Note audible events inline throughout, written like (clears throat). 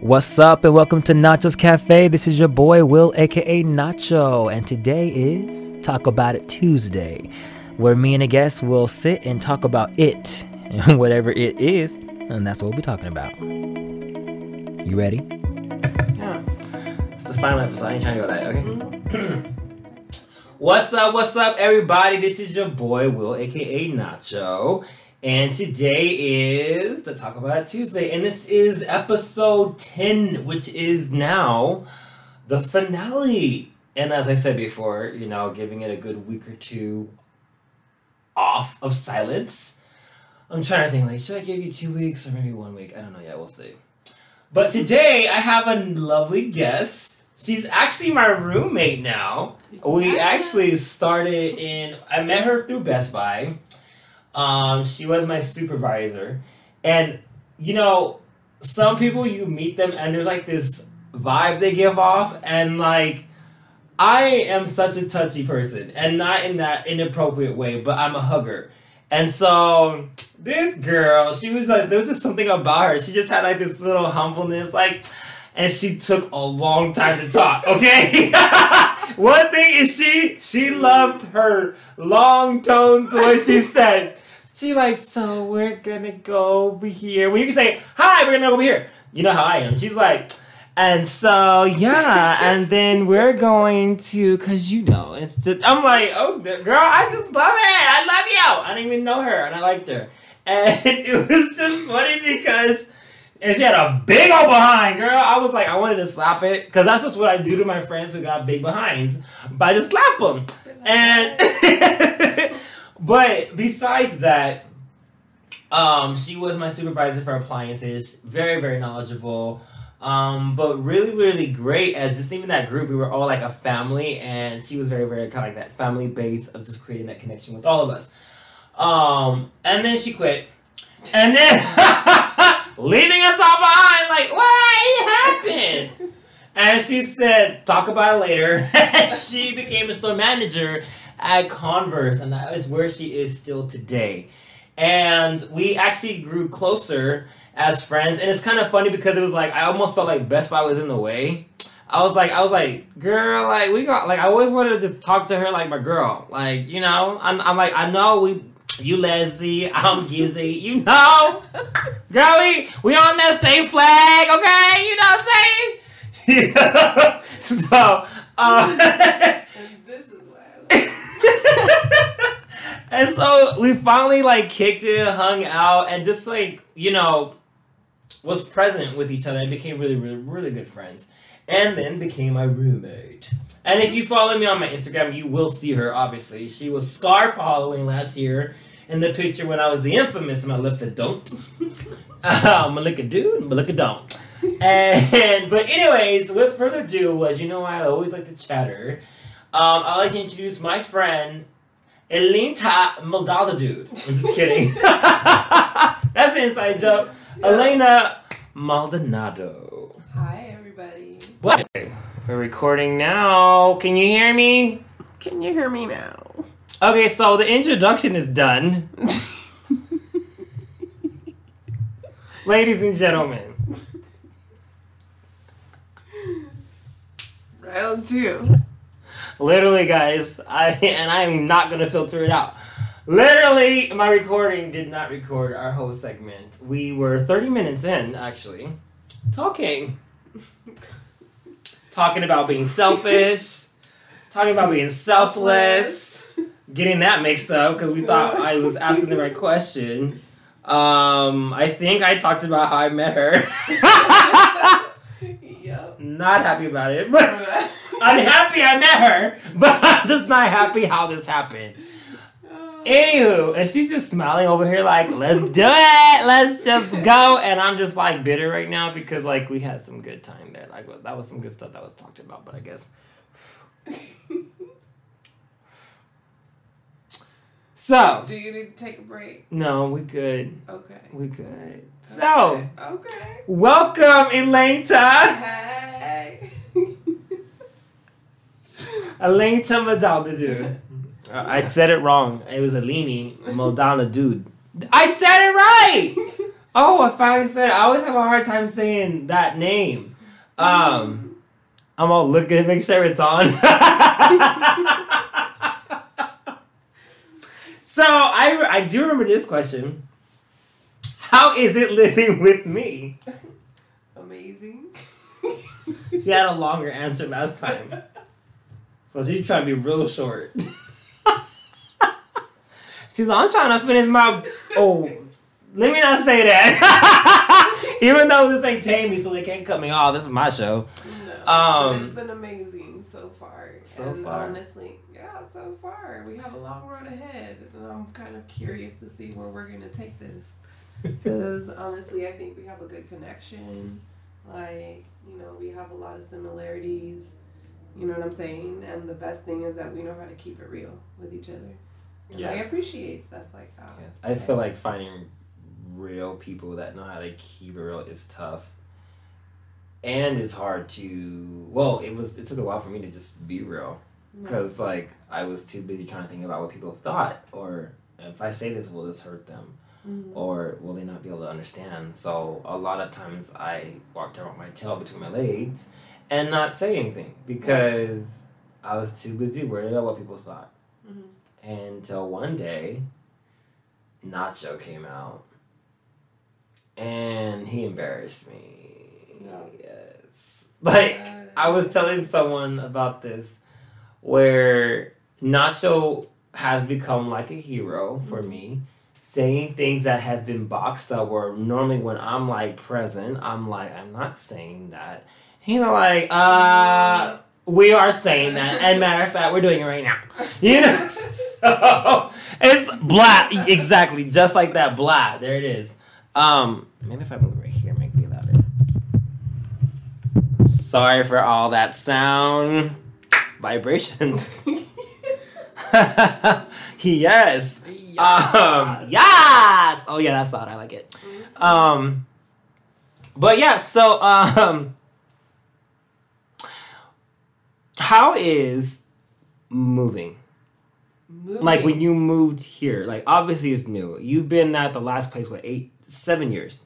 What's up, and welcome to Nacho's Cafe. This is your boy Will, aka Nacho, and today is Talk About It Tuesday, where me and a guest will sit and talk about it, (laughs) whatever it is, and that's what we'll be talking about. You ready? Yeah. It's the final episode. I ain't trying to go that, okay? Mm-hmm. (clears throat) what's up, what's up, everybody? This is your boy Will, aka Nacho. And today is the Talk About It Tuesday, and this is episode 10, which is now the finale. And as I said before, you know, giving it a good week or two off of silence. I'm trying to think, like, should I give you two weeks or maybe one week? I don't know yet, we'll see. But today I have a lovely guest. She's actually my roommate now. We actually started in, I met her through Best Buy. Um, she was my supervisor. And, you know, some people you meet them and there's like this vibe they give off. And, like, I am such a touchy person. And not in that inappropriate way, but I'm a hugger. And so this girl, she was like, there was just something about her. She just had like this little humbleness, like, and she took a long time to talk. Okay, (laughs) one thing is she she loved her long tones the way she (laughs) said. She like, so we're gonna go over here. When you can say hi, we're gonna go over here. You know how I am. She's like. And so yeah, (laughs) and then we're going to, cause you know, it's the, I'm like, oh girl, I just love it. I love you. I didn't even know her, and I liked her, and (laughs) it was just funny because, and she had a big old behind, girl. I was like, I wanted to slap it, cause that's just what I do to my friends who got big behinds, but I just slap them, and, (laughs) but besides that, um, she was my supervisor for appliances, very very knowledgeable. Um, but really, really great as just even that group, we were all like a family, and she was very, very kind of like that family base of just creating that connection with all of us. Um, and then she quit, and then (laughs) leaving us all behind, like what happened? And she said, "Talk about it later." (laughs) she became a store manager at Converse, and that is where she is still today. And we actually grew closer as friends, and it's kind of funny because it was like I almost felt like Best Buy was in the way. I was like, I was like, girl, like we got, like I always wanted to just talk to her like my girl, like you know. I'm, I'm like, I know we, you Leslie, I'm Gizzy, you know, girl, we we on that same flag, okay? You know what I'm saying? (laughs) so, uh, this is why and so we finally like kicked it, hung out, and just like you know, was present with each other and became really, really, really good friends. And then became my roommate. And if you follow me on my Instagram, you will see her, obviously. She was Scar for Halloween last year in the picture when I was the infamous Malika Don't. (laughs) uh, Malika Do, Malika Don't. And, but anyways, with further ado, as you know, I always like to chatter. Um, I'd like to introduce my friend, Elinta Maldada Dude. I'm just kidding. (laughs) That's the inside joke. Elena Maldonado. Hi, everybody. What? We're recording now. Can you hear me? Can you hear me now? Okay, so the introduction is done. Ladies and gentlemen, Round two. literally, guys, I and I'm not gonna filter it out. Literally, my recording did not record our whole segment. We were 30 minutes in, actually, talking. Talking about being selfish, talking about being selfless, getting that mixed up because we thought I was asking the right question. Um, I think I talked about how I met her. (laughs) Yup. not happy about it, but (laughs) I'm happy I met her, but I'm just not happy how this happened. Anywho, and she's just smiling over here like, let's do it, let's just go. And I'm just like bitter right now because like we had some good time there. Like that was some good stuff that was talked about, but I guess. (sighs) So Do you need to take a break? no, we good, Okay. we good. So Okay. welcome, Elena. Hey. (laughs) Elena Madalda I said it wrong. It was Alini Madalda dude. I said it right. (laughs) Oh, I finally said it. I always have a hard time saying that name. Um, I'm all looking to make sure it's on. (laughs) so I I do remember this question. How is it living with me? Amazing. She had a longer answer last time. So she's trying to be real short. (laughs) She's like, I'm trying to finish my. Oh, let me not say that. (laughs) Even though this ain't Tammy, so they can't cut me off. This is my show. No, Um, it's been amazing so far. So and far. honestly, yeah, so far we have a long road ahead, and I'm kind of curious to see where we're gonna take this. (laughs) Because honestly, I think we have a good connection. Like, you know, we have a lot of similarities. You know what I'm saying? And the best thing is that we know how to keep it real with each other. And I appreciate stuff like that. Yes, I feel like finding real people that know how to keep it real is tough, and it's hard to. Well, it was. It took a while for me to just be real because like I was too busy trying to think about what people thought, or if I say this, will this hurt them, Mhm. or will they not be able to understand? So a lot of times I walked around with my tail between my legs and not say anything because I was too busy worried about what people thought Mhm. Until one day Nacho came out and he embarrassed me. Yeah. Yes. (laughs) Like I was telling someone about this where Nacho has become like a hero for me. Saying things that have been boxed up where normally when I'm like present, I'm like, I'm not saying that. You know, like, uh we are saying that. And matter of fact, we're doing it right now. (laughs) You know? (laughs) (laughs) it's blah. Exactly. Just like that. Blah. There it is. Um, maybe if I move right here, make me louder. Sorry for all that sound vibrations. (laughs) yes. Um, yes. Oh yeah, that's loud. I like it. Um, but yeah. So um, how is moving? Like when you moved here, like obviously it's new. You've been at the last place what eight, seven years.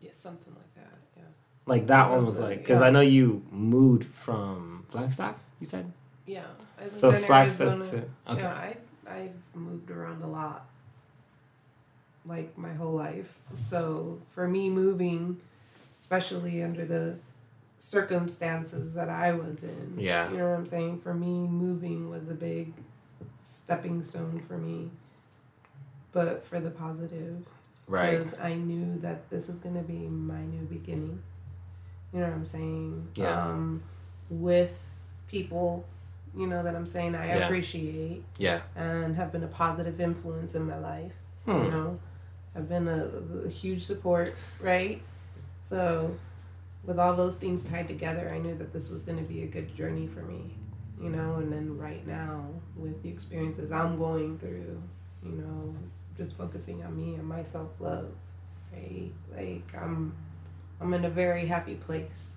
Yeah, something like that. Yeah. Like that one was like- because yeah. I know you moved from Flagstaff. You said Yeah. I so Flagstaff to okay. Yeah, I I've moved around a lot. Like my whole life. So for me moving, especially under the circumstances that I was in. Yeah. You know what I'm saying? For me moving was a big stepping stone for me. But for the positive. Right. Because I knew that this is gonna be my new beginning. You know what I'm saying? Yeah. Um, with people, you know that I'm saying I Yeah. appreciate Yeah. and have been a positive influence in my life. You Hmm. know, I've been a, a huge support, right? So, with all those things tied together, I knew that this was going to be a good journey for me. You know, and mm-hmm. then right now with the experiences I'm going through, you know, just focusing on me and my self love, right? Like I'm, I'm in a very happy place.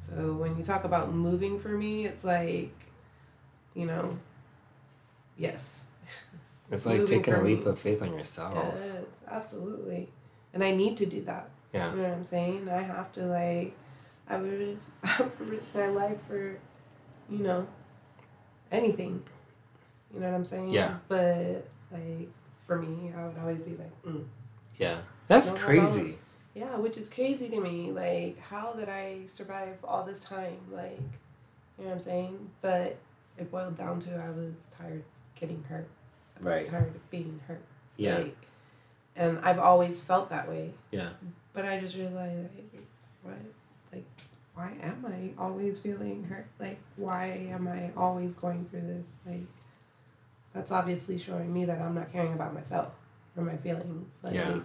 So when you talk about moving for me, it's like, you know, yes, (laughs) It's like taking a leap of faith on yourself. Yes, absolutely. And I need to do that. Yeah. You know what I'm saying? I have to like I would risk, (laughs) I would risk my life for, you know, anything. You know what I'm saying? Yeah. But like for me, I would always be like, mm. Yeah. That's crazy. yeah, which is crazy to me. Like, how did I survive all this time? Like, you know what I'm saying? But it boiled down to I was tired getting hurt. I was Right. tired of being hurt. Yeah. Like, and I've always felt that way. Yeah. But I just realized, like, what? Like, why am I always feeling hurt? Like, why am I always going through this? Like, that's obviously showing me that I'm not caring about myself or my feelings. Like, Yeah.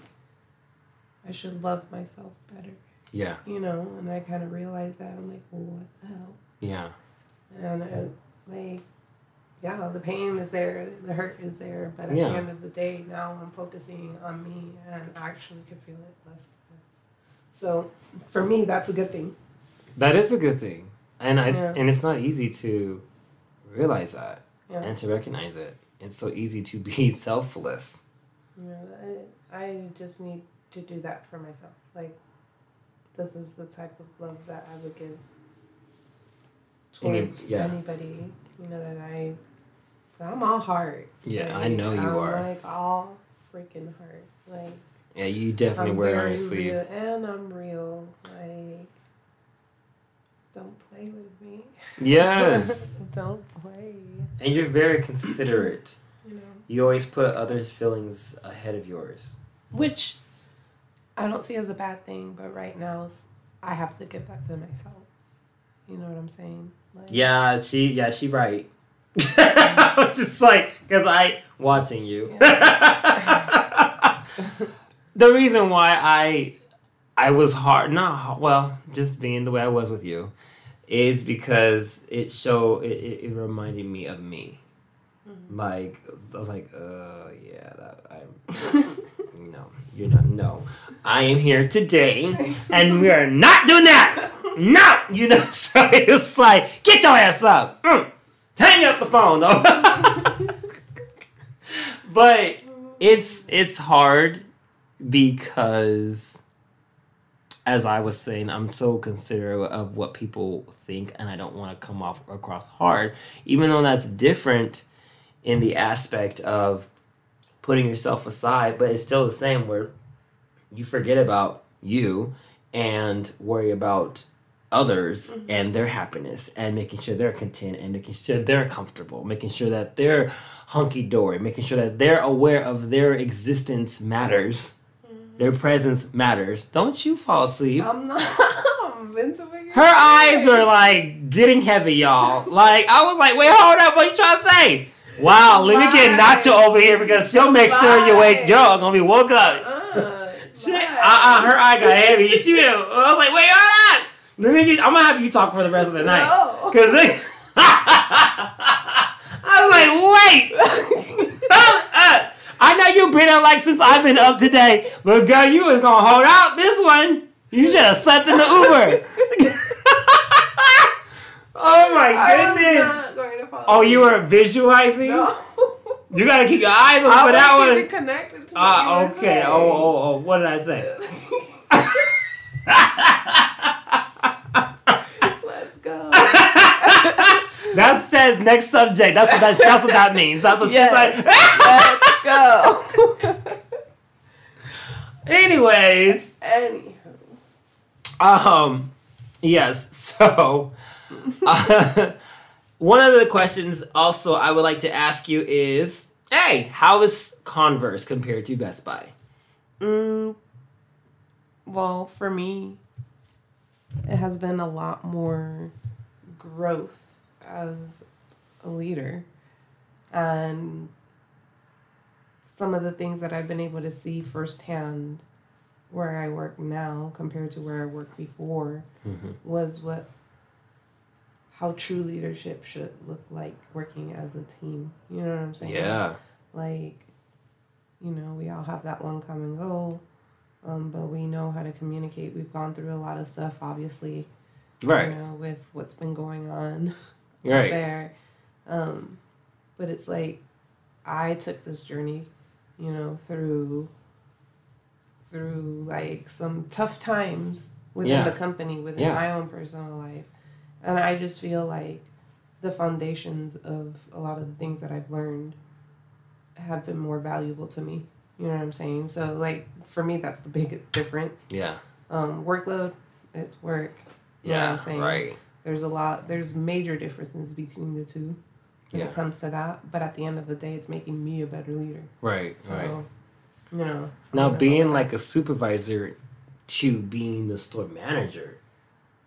I should love myself better, Yeah. you know? And I kind of realized that. I'm like, well, what the hell? Yeah. And uh, like, yeah, the pain is there, the hurt is there, but at Yeah. the end of the day, now I'm focusing on me and I actually can feel it less less. So for me, that's a good thing. That is a good thing. And I Yeah. and it's not easy to realize that Yeah. and to recognize it. It's so easy to be (laughs) selfless. Know, I, I just need to do that for myself. Like, this is the type of love that I would give towards yeah. anybody. You know that I, I'm all heart. Yeah, I know you I'm are. Like all freaking heart. Like Yeah, you definitely I'm wear it on your sleeve. real, and I'm real. Like, don't play with me. Yes. (laughs) don't play. and you're very considerate. You know. You always put others' feelings ahead of yours. Which I don't see as a bad thing, but right now I have to give that to myself. You know what I'm saying? Like, Yeah, she yeah, she right. (laughs) I was just like, cause I watching you. (laughs) the reason why I I was hard, not well, just being the way I was with you, is because it show it, it, it reminded me of me. Mhm. Like I was like, uh, yeah, that I (laughs) no, you're not. No, I am here today, (laughs) and we are not doing that. No, you know. (laughs) So it's like, get your ass up. Mm. Hang up the phone, though. but it's it's hard because, as I was saying, I'm so considerate of what people think, and I don't want to come off across hard, even though that's different in the aspect of putting yourself aside, but it's still the same where you forget about you and worry about others Mhm. and their happiness and making sure they're content and making sure they're comfortable, making sure that they're hunky dory, making sure that they're aware of their existence matters, their presence matters. Don't you fall asleep. I'm not. (laughs) I'm into what you're Her eyes are like getting heavy, y'all. (laughs) Like I was like, wait, hold up, what you trying to say? Wow, let me get Nacho over here because she'll make sure you wake. Y'all gonna be woke up. Uh, She, uh, uh, her eye got heavy. She, I was like, wait, hold up. Let me get. I'm gonna have you talk for the rest of the night. No. Cause they, (laughs) I was like, wait. Hold up. I know you've been up like since I've been up today, but girl, you was gonna hold out this one. You should have slept in the Uber. (laughs) oh my goodness. not going to Oh, you were visualizing? No. (laughs) You gotta keep your eyes open for that one. connected to Ah, you okay. Oh, oh, oh. What did I say? Let's go. (laughs) that says next subject. That's what that's, that's what that means. That's what Yes. she's like. Let's go. (laughs) Anyways, Anywho. um, yes. So, (laughs) uh, one of the questions also I would like to ask you is, hey, how is Converse compared to Best Buy? Mm, well, for me, it has been a lot more growth as a leader. And some of the things that I've been able to see firsthand where I work now compared to where I worked before was what how true leadership should look like working as a team. You know what I'm saying? Yeah. like you know we all have that one common goal um, but we know how to communicate we've gone through a lot of stuff obviously Right. you know with what's been going on (laughs) Right. there um, but it's like i took this journey you know through through like some tough times within Yeah. the company within Yeah. my own personal life and i just feel like the foundations of a lot of the things that i've learned have been more valuable to me you know what i'm saying so like for me that's the biggest difference Yeah. um, workload it's work you know what Yeah. i'm saying Right. there's a lot there's major differences between the two when Yeah. it comes to that but at the end of the day it's making me a better leader Right. so right. you know Now, you know, being like a supervisor to being the store manager,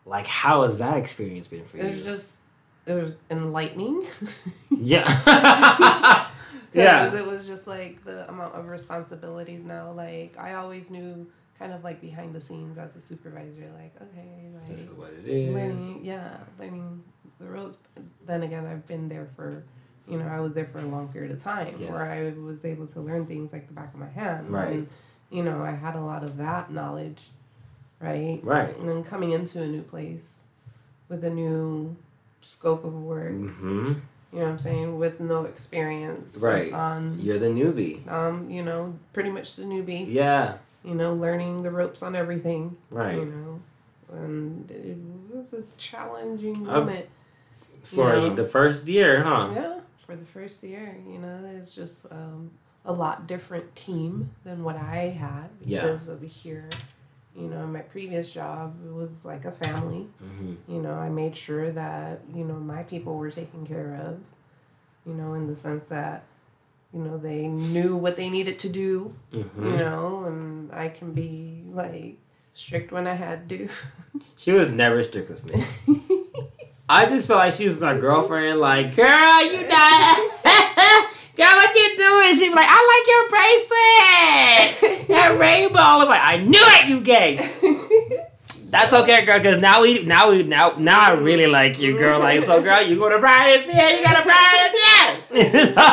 like how has that experience been for you? it's just it was enlightening (laughs) yeah. (laughs) because yeah. it was just like the amount of responsibilities now like i always knew kind of like behind the scenes as a supervisor like okay like This is what it is. learning yeah learning the ropes then again i've been there for you know i was there for a long period of time Yes. where i was able to learn things like the back of my hand Right. and you know i had a lot of that knowledge right Right. and then coming into a new place with a new scope of work Mm-hmm. you know what i'm saying with no experience Right. on You're the newbie. um you know pretty much the newbie Yeah. you know, learning the ropes on everything. Right. You know, and it was a challenging moment. For you know. the first year, huh? Yeah, for the first year, you know, it's just um, a lot different team than what I had Yeah. because over here, you know, my previous job it was like a family. hmm You know, I made sure that you know my people were taken care of. You know, in the sense that you know they knew what they needed to do. hmm You know, and I can be like strict when I had to. She was never strict with me. (laughs) I just felt like she was my girlfriend. Like, girl, you not. (laughs) Girl, what you doing? She was like, I like your bracelet. (laughs) That rainbow. I was like, I knew it, you gay. (laughs) That's okay, girl, because now we, now we, now, now I really like you, girl. Like, so, girl, you go to Brian's yeah, you got to Brian's oh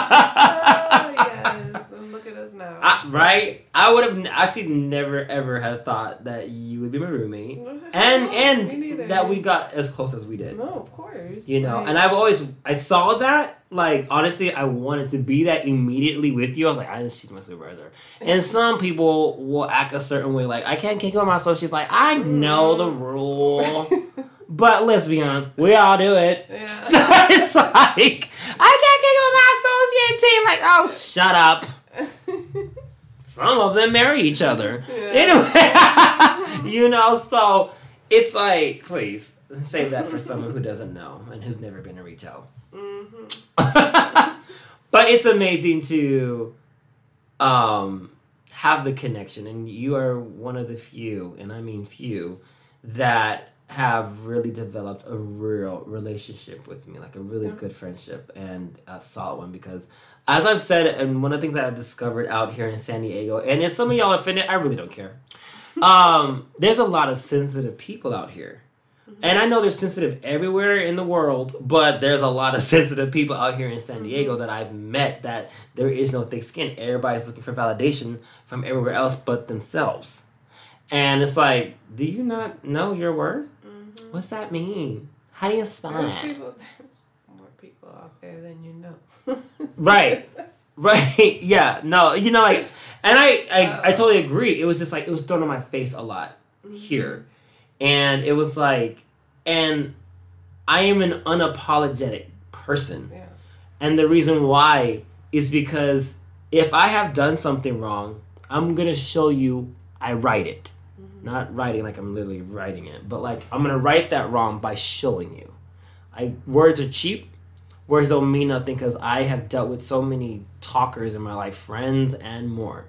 yeah. yes, and look at us now. I, right? I would have actually never ever had thought that you would be my roommate, and (laughs) and that we got as close as we did. No, of course. You know, and I've always I saw that like honestly I wanted to be that immediately with you. I was like, I know she's my supervisor. And (laughs) some people will act a certain way, like I can't kick on my she's Like I know the mm. rule, (laughs) but let's be honest, we all do it. yeah. So it's like I can't kick on my associate team. Like oh, shut up. Some of them marry each other. (laughs) Yeah. Anyway, (laughs) you know, so it's like, please save that for someone who doesn't know and who's never been in retail. Mhm. (laughs) but it's amazing to um, have the connection, and you are one of the few, and I mean few, that have really developed a real relationship with me, like a really Yeah. good friendship and a solid one. Because, as I've said, and one of the things that I've discovered out here in San Diego, and if some of y'all are offended, I really don't care. (laughs) um, there's a lot of sensitive people out here. And I know they're sensitive everywhere in the world, but there's a lot of (laughs) sensitive people out here in San Diego that I've met that there is no thick skin. Everybody's looking for validation from everywhere else but themselves. And it's like, do you not know your worth? Mhm. What's that mean? How do you spell it? People, there's more people out there than you know. (laughs) Right. Right. (laughs) Yeah. No, you know, like, and I, I, I totally agree. It was just like, it was thrown in my face a lot. Mm-hmm. here. And it was like, and I am an unapologetic person. Yeah. And the reason why is because if I have done something wrong, I'm going to show you I write it. Mm-hmm. Not writing like I'm literally writing it, but like I'm going to write that wrong by showing you. I words are cheap. Words don't mean nothing because I have dealt with so many talkers in my life, friends and more,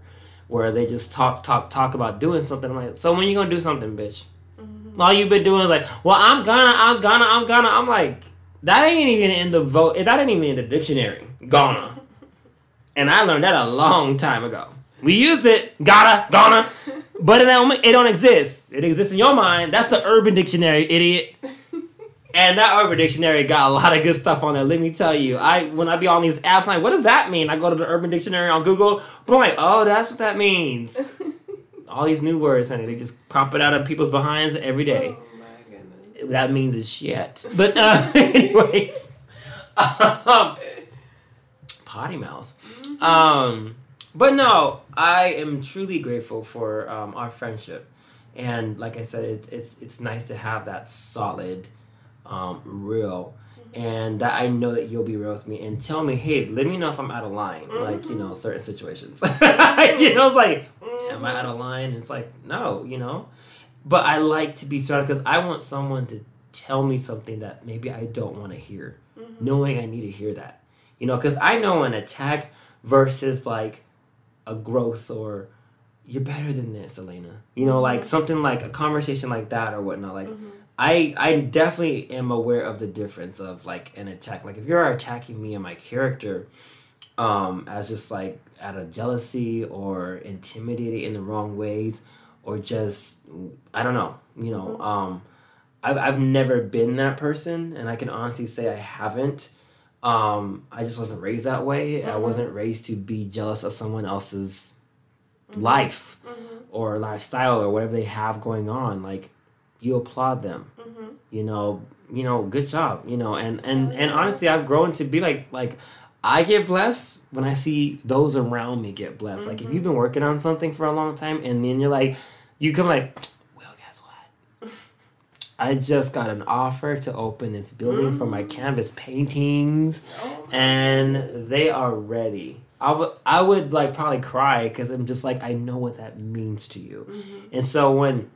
where they just talk, talk, talk about doing something. I'm like, so when you gonna do something, bitch? Mm-hmm. All you've been doing is like, well, I'm gonna, I'm gonna, I'm gonna. I'm like, that ain't even in the vote. That ain't even in the dictionary. Gonna. (laughs) And I learned that a long time ago. We used it, gotta, gonna, (laughs) but it don't, it don't exist. It exists in your mind. That's the Urban Dictionary, idiot. (laughs) And that Urban Dictionary got a lot of good stuff on it. Let me tell you, I when I be on these apps, I'm like, what does that mean? I go to the Urban Dictionary on Google, but I'm like, oh, that's what that means. (laughs) All these new words, honey, they just pop it out of people's behinds every day. Oh my goodness. That means it's shit. But uh, (laughs) anyways, um, potty mouth. Um, but no, I am truly grateful for um, our friendship, and like I said, it's it's it's nice to have that solid, um, real, and that I know that you'll be real with me and tell me, hey, let me know if I'm out of line, mm-hmm. like you know, certain situations. (laughs) you know, it's like, am I out of line? It's like, no, you know, but I like to be surrounded because I want someone to tell me something that maybe I don't want to hear, mm-hmm. knowing I need to hear that, you know, because I know an attack versus like a growth or you're better than this, Elena. You know, like mm-hmm. something like a conversation like that or whatnot. Like I I definitely am aware of the difference of like an attack. Like if you're attacking me and my character, um, as just like out of jealousy or intimidated in the wrong ways, or just I don't know, you know, um, I've I've never been that person, and I can honestly say I haven't. Um, I just wasn't raised that way. I wasn't raised to be jealous of someone else's life or lifestyle or whatever they have going on. Like you applaud them. You know, you know, good job. You know, and and and honestly, I've grown to be like like I get blessed when I see those around me get blessed. Mm-hmm. Like if you've been working on something for a long time and then you're like, you come like, well, guess what? (laughs) I just got an offer to open this building mm-hmm. for my canvas paintings, oh. and they are ready. I would I would like probably cry because I'm just like I know what that means to you, mm-hmm. and so when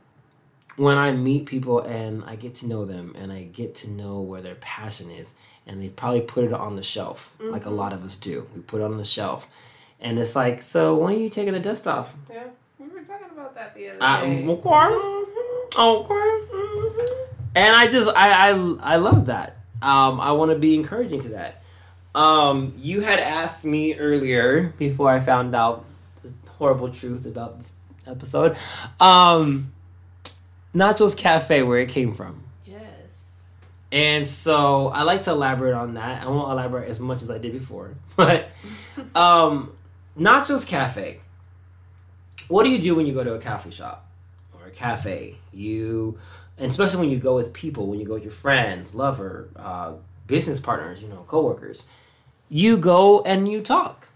when I meet people and I get to know them and I get to know where their passion is, and they probably put it on the shelf, mm-hmm. like a mm-hmm. lot of us do. We put it on the shelf, and it's like, so when are you taking the dust off? Yeah, we were talking about that the other uh, day. Okay. Mm-hmm. Okay. Mm-hmm. And I just I I I love that. Um, I want to be encouraging to that. Um, you had asked me earlier before I found out the horrible truth about this episode. Um, Nacho's Cafe, where it came from. Yes. And so I like to elaborate on that. I won't elaborate as much as I did before, (laughs) but um, Nacho's Cafe. What do you do when you go to a coffee shop or a cafe? You, and especially when you go with people, when you go with your friends, lover, uh, business partners, you know, coworkers, you go and you talk.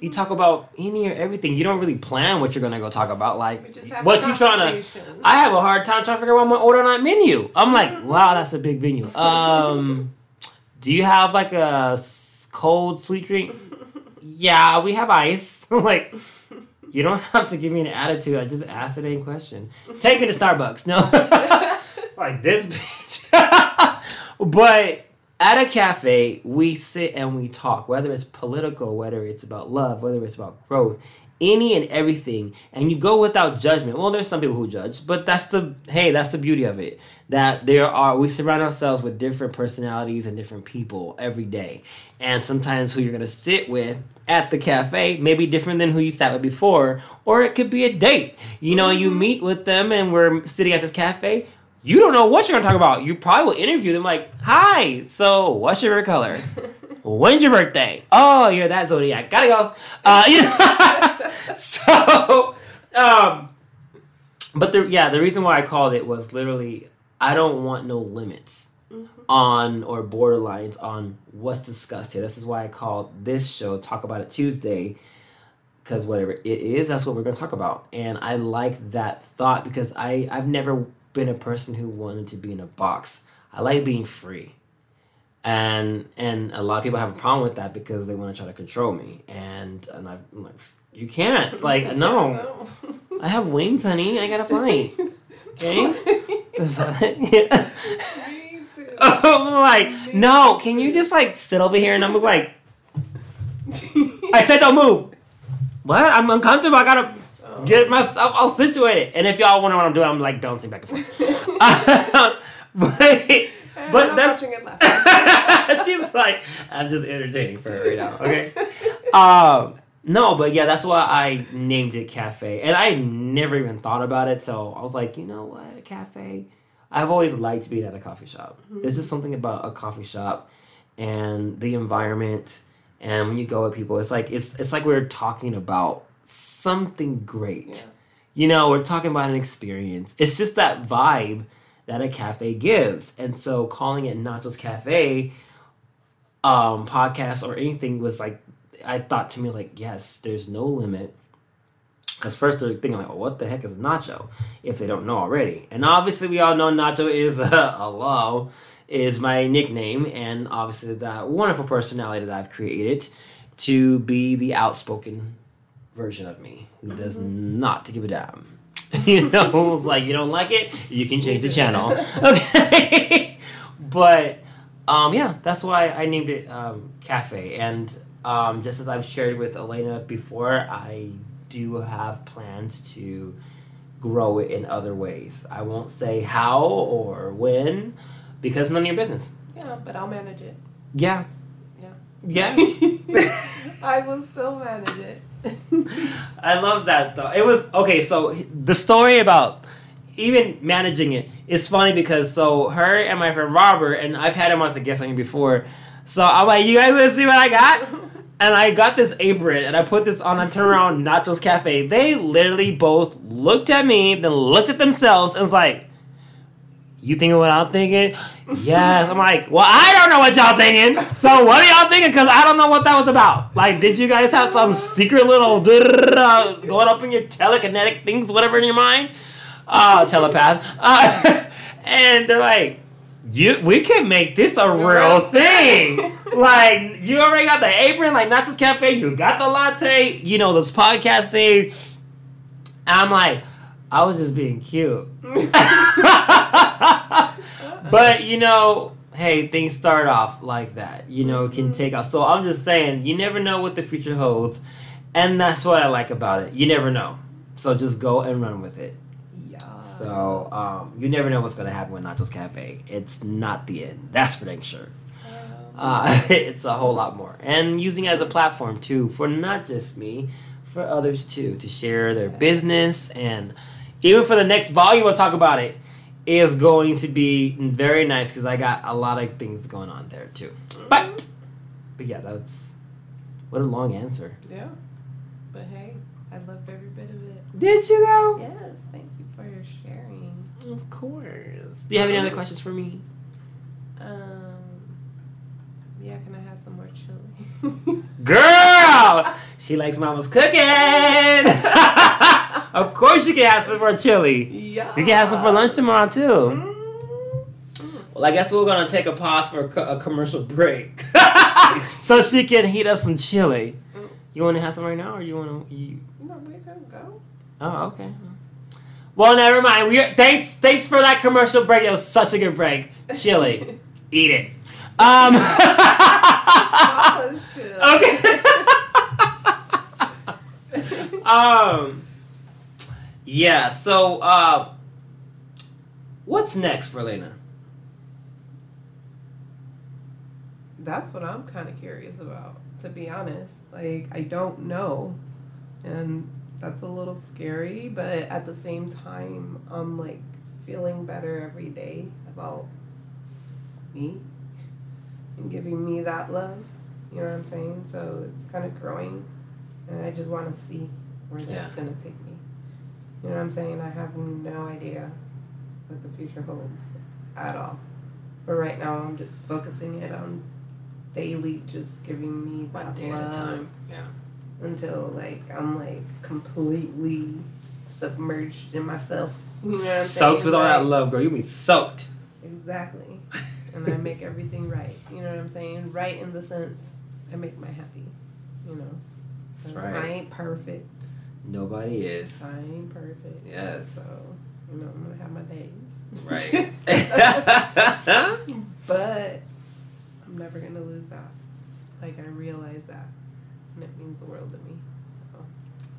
You talk about any or everything. You don't really plan what you're gonna go talk about. Like what you trying to. I have a hard time trying to figure out what I'm order on that menu. I'm like, mm-hmm. wow, that's a big menu. Um, (laughs) do you have like a cold sweet drink? (laughs) yeah, we have ice. (laughs) I'm like, you don't have to give me an attitude. I just asked the same question. Take me to Starbucks. No, it's like this bitch. but at a cafe, we sit and we talk, whether it's political, whether it's about love, whether it's about growth, any and everything, and you go without judgment. Well, there's some people who judge, but that's the hey, that's the beauty of it. That there are we surround ourselves with different personalities and different people every day. And sometimes who you're gonna sit with at the cafe may be different than who you sat with before, or it could be a date. You know, you mm-hmm. meet with them and we're sitting at this cafe you don't know what you're gonna talk about. You probably will interview them like, "Hi, so what's your favorite color? (laughs) When's your birthday? Oh, you're that zodiac. Gotta go." Uh, you know? (laughs) so, um, but the yeah, the reason why I called it was literally I don't want no limits mm-hmm. on or borderlines on what's discussed here. This is why I called this show "Talk About It Tuesday." Because whatever it is, that's what we're gonna talk about, and I like that thought because I I've never been a person who wanted to be in a box. I like being free. And and a lot of people have a problem with that because they want to try to control me. And and I'm like, you can't. Like, (laughs) no. (laughs) I have wings, honey. I gotta (laughs) fly. Okay? yeah. I'm like, no, can you just like sit over here and I'm like I said don't move. What? I'm uncomfortable. I gotta get myself all situated. And if y'all wonder what I'm doing, I'm like bouncing back and forth. uh, (laughs) (laughs) but but that's (laughs) she's like I'm just entertaining for her right now. Okay. Um. No, but yeah, that's why I named it cafe, and I never even thought about it. So I was like, you know what, cafe. I've always liked being at a coffee shop. Mm-hmm. There's just something about a coffee shop and the environment, and when you go with people, it's like it's it's like we're talking about something great. Yeah. You know, we're talking about an experience. It's just that vibe that a cafe gives. And so calling it Nacho's Cafe um podcast or anything was like I thought to me like, yes, there's no limit. Because first they're thinking like, well, what the heck is Nacho? If they don't know already, and obviously we all know Nacho is (laughs) uh, hello is my nickname, and obviously that wonderful personality that I've created to be the outspoken version of me who does mm-hmm. not give a damn. (laughs) you know, who's like, you don't like it, you can change the channel. (laughs) Okay. (laughs) but um, yeah, that's why I named it um, Cafe. And um, just as I've shared with Elena before, I do have plans to grow it in other ways. I won't say how or when because none of your business. Yeah, but I'll manage it. Yeah. Yeah. Yeah. I will still manage it. I love that though. It was okay. So the story about even managing it is funny because so her and my friend Robert and I've had him on as a guest on here before. So I'm like, you guys want to see what I got? (laughs) And I got this apron and I put this on a turn around Nachos Cafe. They literally both looked at me, then looked at themselves and was like, You thinking what I'm thinking? Yes. I'm like, well, I don't know what y'all thinking. So what are y'all thinking? Because I don't know what that was about. Like, did you guys have some secret little (laughs) going up in your telekinetic things, whatever in your mind? Uh, telepath. Uh, (laughs) and they're like, you, we can make this a real thing. like, you already got the apron, like Nachos Cafe. You got the latte. You know this podcast thing. I'm like, I was just being cute. (laughs) but you know, hey, things start off like that. You know, it can mm-hmm. take off. So I'm just saying, you never know what the future holds, and that's what I like about it. You never know. So just go and run with it. Yeah. So um, you never know what's gonna happen with Nachos Cafe. It's not the end. That's for dang sure. Um. Uh, (laughs) it's a whole lot more, and using it as a platform too for not just me, for others too, to share their business and even for the next volume, we'll talk about it is going to be very nice because I got a lot of things going on there too. But, but yeah, that's what a long answer. Yeah, but hey, I loved every bit of it. Did you though? Yes, thank you for your sharing. Of course. Do you have any other questions for me? Um, yeah, can I have some more chili? Girl, she likes mama's cooking. (laughs) of course, you can have some more chili. Yeah. You can have some for lunch tomorrow too. Mm-hmm. Well, I guess we're gonna take a pause for a, co- a commercial break, (laughs) (laughs) so she can heat up some chili. Mm. You want to have some right now, or you want to? You... No, we can go. Oh, okay. Well, never mind. We thanks thanks for that commercial break. It was such a good break. Chili, (laughs) eat it. Um. okay. um. Yeah. So, uh, what's next for Lena? That's what I'm kind of curious about, to be honest. Like, I don't know. And that's a little scary, but at the same time, I'm like feeling better every day about me and giving me that love. You know what I'm saying? So it's kind of growing, and I just want to see where yeah. that's going to take me. You know what I'm saying? I have no idea what the future holds at all. But right now, I'm just focusing it on daily, just giving me One day love at a time. Yeah. Until like I'm like completely submerged in myself. (laughs) You know what I'm soaked saying? with all that love, girl. You be soaked. Exactly. and I make everything right. You know what I'm saying? Right in the sense I make my happy. You know. That's right. I ain't perfect. Nobody is. I ain't perfect. Yes. So, you know, I'm going to have my days. Right. (laughs) but I'm never going to lose that. Like, I realize that. And it means the world to me. So.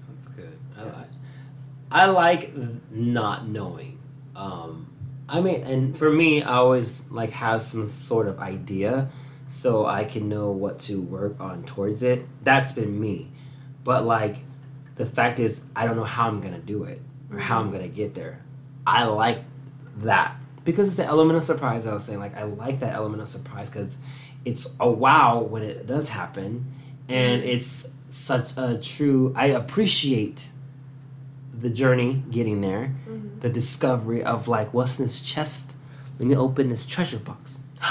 That's good. Yeah. I, like, I like not knowing. Um, I mean, and for me, I always like have some sort of idea so I can know what to work on towards it. That's been me. But like the fact is I don't know how I'm gonna do it or how I'm gonna get there. I like that because it's the element of surprise. I was saying like I like that element of surprise because it's a wow when it does happen, and mm-hmm. it's such a true. I appreciate the journey getting there, mm-hmm. the discovery of like what's in this chest. Let me open this treasure box. (gasps)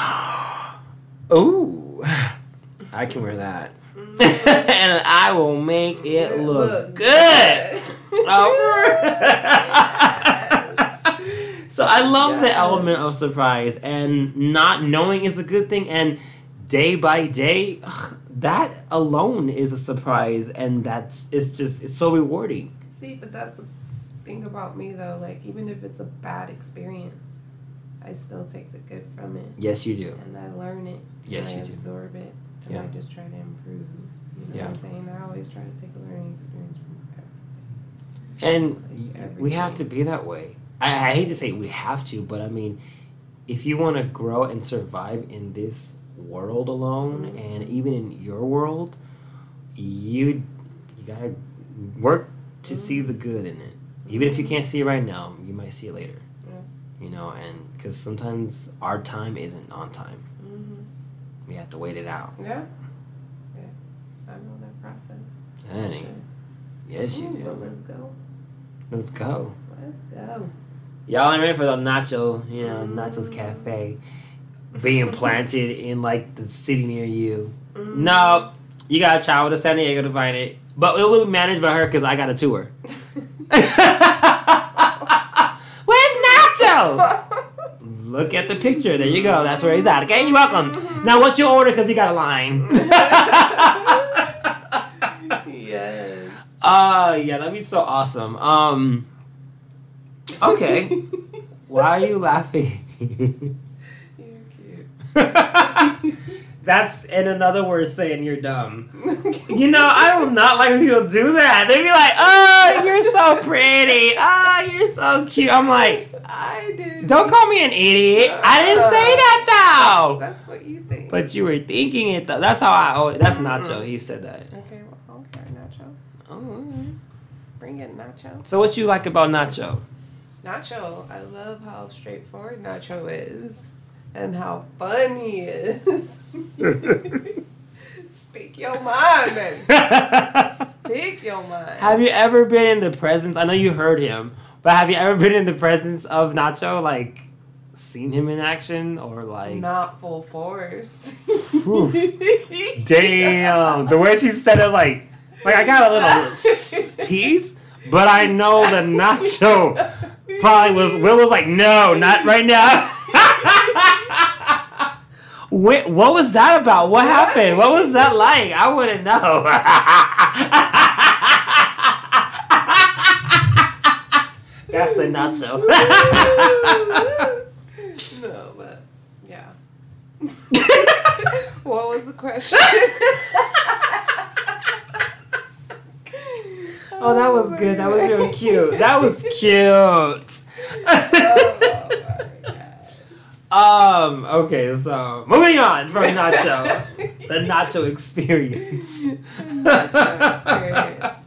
oh, (laughs) I can wear that. (laughs) and I will make it look, look good. (laughs) (laughs) so I love the element of surprise, and not knowing is a good thing. And day by day, ugh, that alone is a surprise, and that's it's just it's so rewarding. See, but that's the thing about me though. Like even if it's a bad experience, I still take the good from it. Yes, you do. And I learn it. Yes, you do. Absorb it, and yeah. I just try to improve. You know yeah. what I'm saying? I always try to take a learning experience from everything. And like we have to be that way. I, I hate to say we have to, but I mean, if you want to grow and survive in this world alone, mm-hmm. and even in your world, you you gotta work to mm-hmm. see the good in it. Even if you can't see it right now, you might see it later. Yeah. You know, and because sometimes our time isn't on time. Mm-hmm. We have to wait it out. Yeah. I know that process. Honey. Yes, you do. But let's go. Let's go. Let's go. Y'all ain't ready for the nacho, you know, Nacho's Cafe being planted (laughs) in like the city near you. Mm. No, you gotta travel to San Diego to find it. But it will be managed by her because I got a tour. (laughs) Where's Nacho? (laughs) Look at the picture. There you go. That's where he's at. Okay, you're welcome. Now, what's your order? Because you got a line. Yes. Uh, yeah, that'd be so awesome. Um, okay. (laughs) Why are you laughing? You're cute. (laughs) That's in another word saying you're dumb. You know, I do not like when people do that. They be like, "Oh, you're so pretty. Oh, you're so cute." I'm like, I did. "Don't call me an idiot. I didn't say that though." That's what you think. But you were thinking it though. That's how I. Always, that's Nacho. He said that. okay, well, okay, Nacho. Bring it, Nacho. So what you like about Nacho? Nacho, I love how straightforward Nacho is and how fun he is. (laughs) Speak your mind, man. Speak your mind. Have you ever been in the presence? I know you heard him, but have you ever been in the presence of Nacho? Like, seen him in action or like? Not full force. (laughs) Damn, the way she said it was like, like I got a little (laughs) piece, but I know the (laughs) Nacho probably was. Will was like, no, not right now. (laughs) Wait, what was that about? What happened? What was that like? I want to know. (laughs) That's the nacho. no, but yeah. what was the question? Oh, that was good. That was really cute. That was cute. Um. Okay. So moving on from Nacho, the Nacho experience. Nacho experience.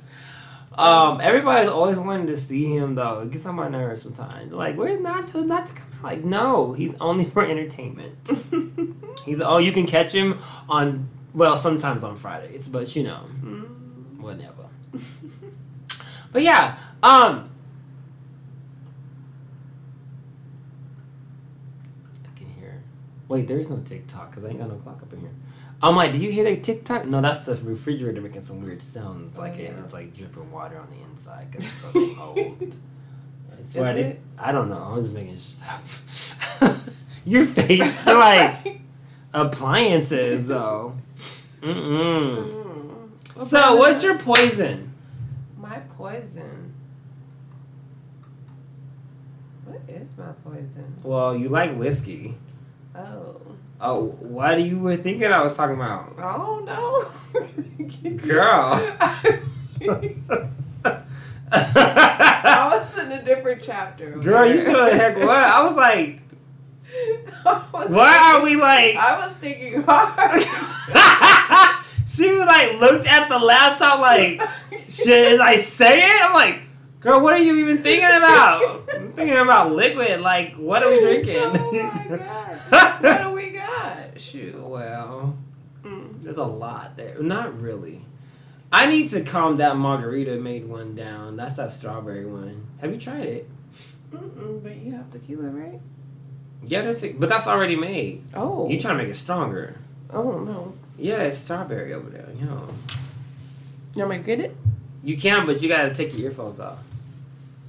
Um. Everybody's always wanting to see him though. It gets on my nerves sometimes. Like, where's Nacho? Nacho come out? Like, no, he's only for entertainment. He's oh, you can catch him on well, sometimes on Fridays, but you know, Mm. whatever. But yeah. Um. I can hear. Wait, there is no TikTok because I ain't got no clock up in here. I'm like, do you hear that TikTok? No, that's the refrigerator making some weird sounds. Like it, yeah. it's like dripping water on the inside because it's so (laughs) cold. I swear, I, it? I don't know. I'm just making stuff. (laughs) Your face, (laughs) like appliances, though. Mm-mm. Mm. So, what's your poison? My poison? What is my poison? Well, you like whiskey. Oh, Oh, what do you were thinking I was talking about? oh no, (laughs) Girl. (laughs) I was in a different chapter. Girl, you there. sure the heck what? I was like, (laughs) I was why are we like? I was thinking hard. she was like looked at the laptop like, should I say it? I'm like, girl, what are you even thinking about? I'm thinking about liquid. Like, what are we drinking? Oh my god. (laughs) What do we got? Shoot. well, Mm. there's a lot there. Not really. I need to calm that margarita made one down. That's that strawberry one. Have you tried it? Mm-mm, but you have tequila, right? Yeah, that's it. But that's already made. Oh. You trying to make it stronger? oh no. Yeah, it's strawberry over there. You know. You want me to get it? You can, but you gotta take your earphones off.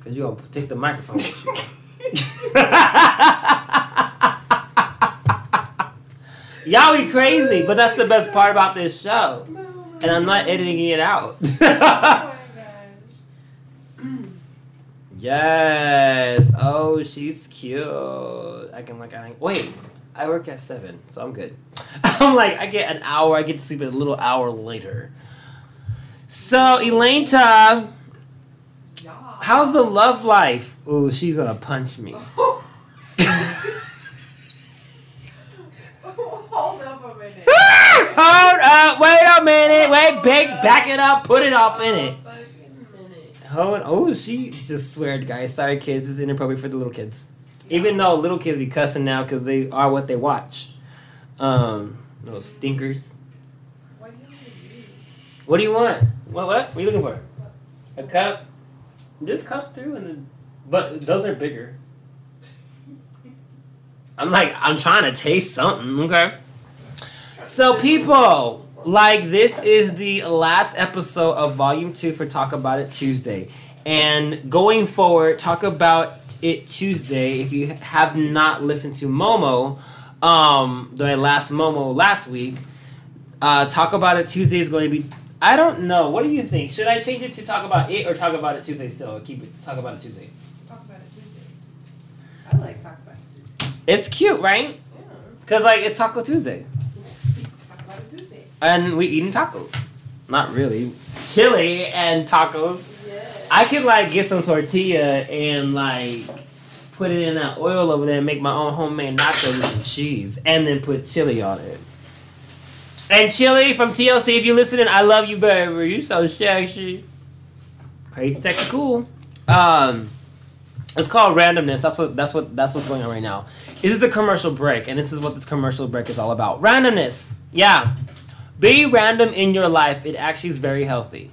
Cause you gonna take the microphone with you. (laughs) Y'all be crazy, but that's the best part about this show. Oh no. And I'm not editing it out. Oh my gosh. yes. Oh, she's cute. I can like I wait. I work at seven, so I'm good. (laughs) I'm like I get an hour. I get to sleep a little hour later. So Elaine, Yeah. how's the love life? Ooh, she's gonna punch me. Hold up a minute. (laughs) Hold up, wait a minute, wait, big, back it up, put it up in it. Fucking minute. Hold, oh, she just sweared, guys. Sorry, kids, it's inappropriate for the little kids. Even though little kids be cussing now because they are what they watch. Um, little stinkers. What do you use? What do you want? What? What? What are you looking for? A cup? This cup's through, and the, but those are bigger. I'm like, I'm trying to taste something, okay? So, people, like, this is the last episode of Volume 2 for Talk About It Tuesday. And going forward, Talk About It Tuesday, if you have not listened to Momo, um, the last Momo last week, uh, Talk About It Tuesday is going to be. I don't know. What do you think? Should I change it to Talk About It or Talk About It Tuesday still? Or keep it Talk About It Tuesday. Talk about it Tuesday. I like talk about it Tuesday. It's cute, right? Yeah. Cause like it's Taco Tuesday, talk about it Tuesday. and we eating tacos. Not really, chili and tacos. Yeah. I could like get some tortilla and like put it in that oil over there and make my own homemade nachos with cheese, and then put chili on it. And Chilli from TLC, if you're listening, I love you, baby. You so sexy. Crazy, sexy, cool. Um, it's called randomness. That's what that's what that's what's going on right now. This is a commercial break, and this is what this commercial break is all about. Randomness. Yeah. Be random in your life. It actually is very healthy.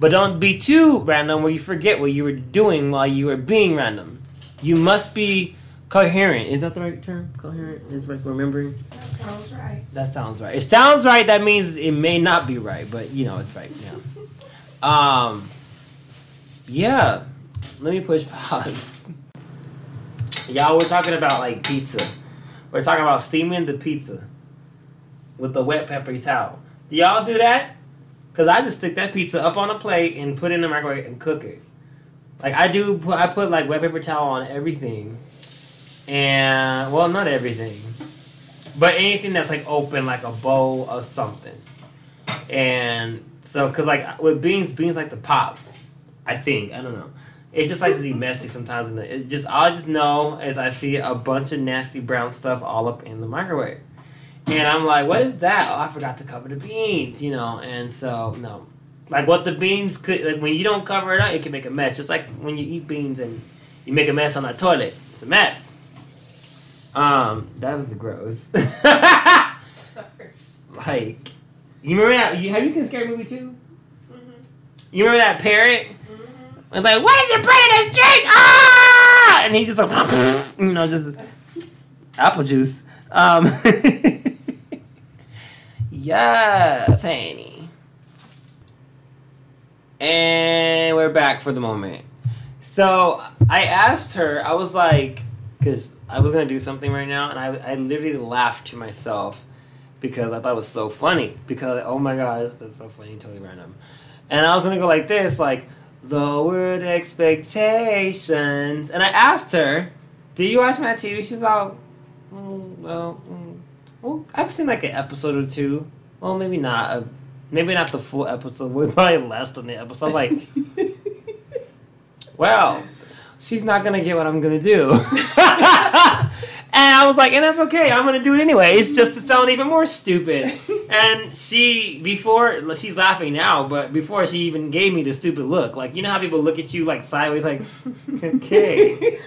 But don't be too random where you forget what you were doing while you were being random. You must be coherent. Is that the right term? Coherent is like remembering. That sounds right. That sounds right. It sounds right. That means it may not be right, but you know it's right. Yeah. (laughs) Um. Yeah. Let me push pause. Y'all, we're talking about like pizza. We're talking about steaming the pizza with the wet peppery towel. Do y'all do that? Cause I just stick that pizza up on a plate and put it in the microwave and cook it. Like I do. Put, I put like wet paper towel on everything, and well, not everything. But anything that's like open, like a bowl or something. And so, cause like with beans, beans like to pop. I think I don't know. It just likes to be messy sometimes. And it just all I just know is I see a bunch of nasty brown stuff all up in the microwave, and I'm like, what is that? Oh, I forgot to cover the beans, you know. And so no, like what the beans could like when you don't cover it up, it can make a mess. Just like when you eat beans and you make a mess on the toilet, it's a mess. Um, that was gross. (laughs) like, you remember that? You have you seen Scary Movie two? Mm-hmm. You remember that parrot? Mm-hmm. And like, what is you putting in drink? Ah! And he just like, (laughs) you know, just (laughs) apple juice. Um, yes, honey. And we're back for the moment. So I asked her, I was like, because I was gonna do something right now, and I, I literally laughed to myself because I thought it was so funny. Because oh my gosh, that's so funny, totally random. And I was gonna go like this, like lowered expectations. And I asked her, "Do you watch my TV?" She's all, mm, "Well, mm, well, I've seen like an episode or two. Well, maybe not. A, maybe not the full episode. We're (laughs) probably less than the episode. I'm like, (laughs) well, she's not gonna get what I'm gonna do. (laughs) and I was like, and that's okay. I'm gonna do it anyway. It's just to sound even more stupid. (laughs) And she before she's laughing now, but before she even gave me the stupid look, like you know how people look at you like sideways, like, (laughs) okay,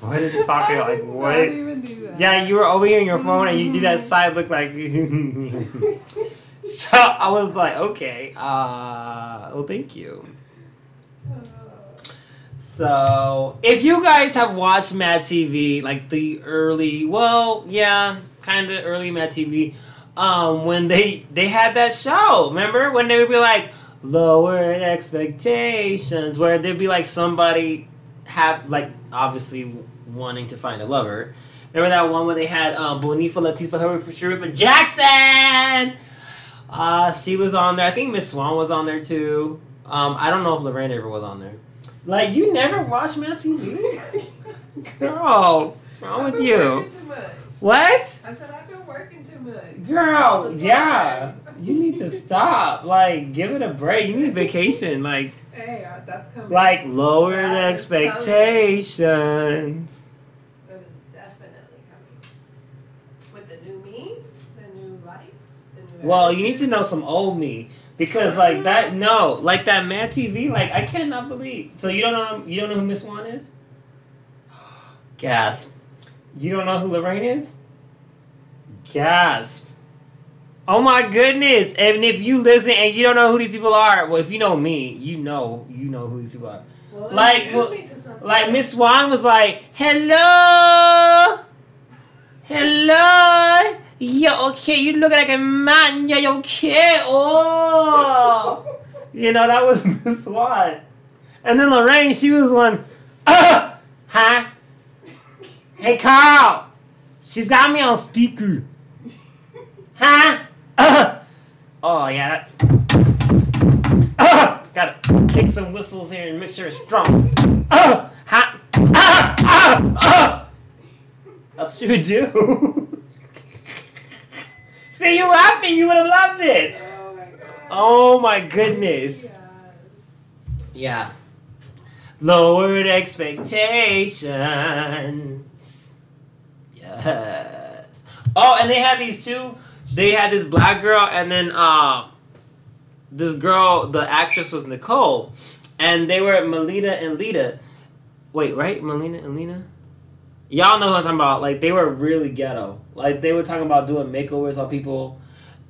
what is it talking like what? Don't even do that. Yeah, you were over here on your phone and you do that side look like. so I was like, okay, uh, well, thank you. So, if you guys have watched Mad TV, like the early, well, yeah, kind of early Mad TV, um, when they they had that show, remember when they would be like lower expectations, where there'd be like somebody have like obviously wanting to find a lover. Remember that one where they had um, Bonifa Latifah Sharifa Jackson? Uh, she was on there. I think Miss Swan was on there too. Um, I don't know if Lorraine ever was on there. Like you never watch Mad TV, (laughs) girl. What's wrong with you? Too much. What, I said I've been working too much. girl? Yeah, you need to stop. Like, give it a break. You need (laughs) vacation. Like, Hey, uh, that's coming. like lowered That coming. expectations. That is definitely coming. With the new me, the new life, the new. Well, you need to know some old me because like that. No, like that Mad TV. Like I cannot believe. So you don't know. You don't know who Miss Swan is? (gasps) Gasp. You don't know who Lorraine is? Gasp. Oh my goodness! And if you listen and you don't know who these people are, well, if you know me, you know you know who these people are. Well, like, well- Like Miss Swan was like, "Hello, hello, you okay? You look like a man. Yeah, you okay? Oh, you know that was (laughs) Miss Swan." And then Lorraine, she was one, uh, huh? Hey Carl, she's got me on speaker. Huh? Uh, oh yeah, that's. Uh, gotta kick some whistles here and make sure it's strong. Uh, huh? Uh, uh, uh. That's what would do. (laughs) See, you laughing, you would have loved it. Oh my god. Oh my goodness. Yeah. Lowered expectations. Yes. Oh, and they had these two. They had this black girl, and then um, this girl. The actress was Nicole, and they were Melina and Lita. Wait, right? Melina and Lena. Y'all know what I'm talking about. Like they were really ghetto. Like they were talking about doing makeovers on people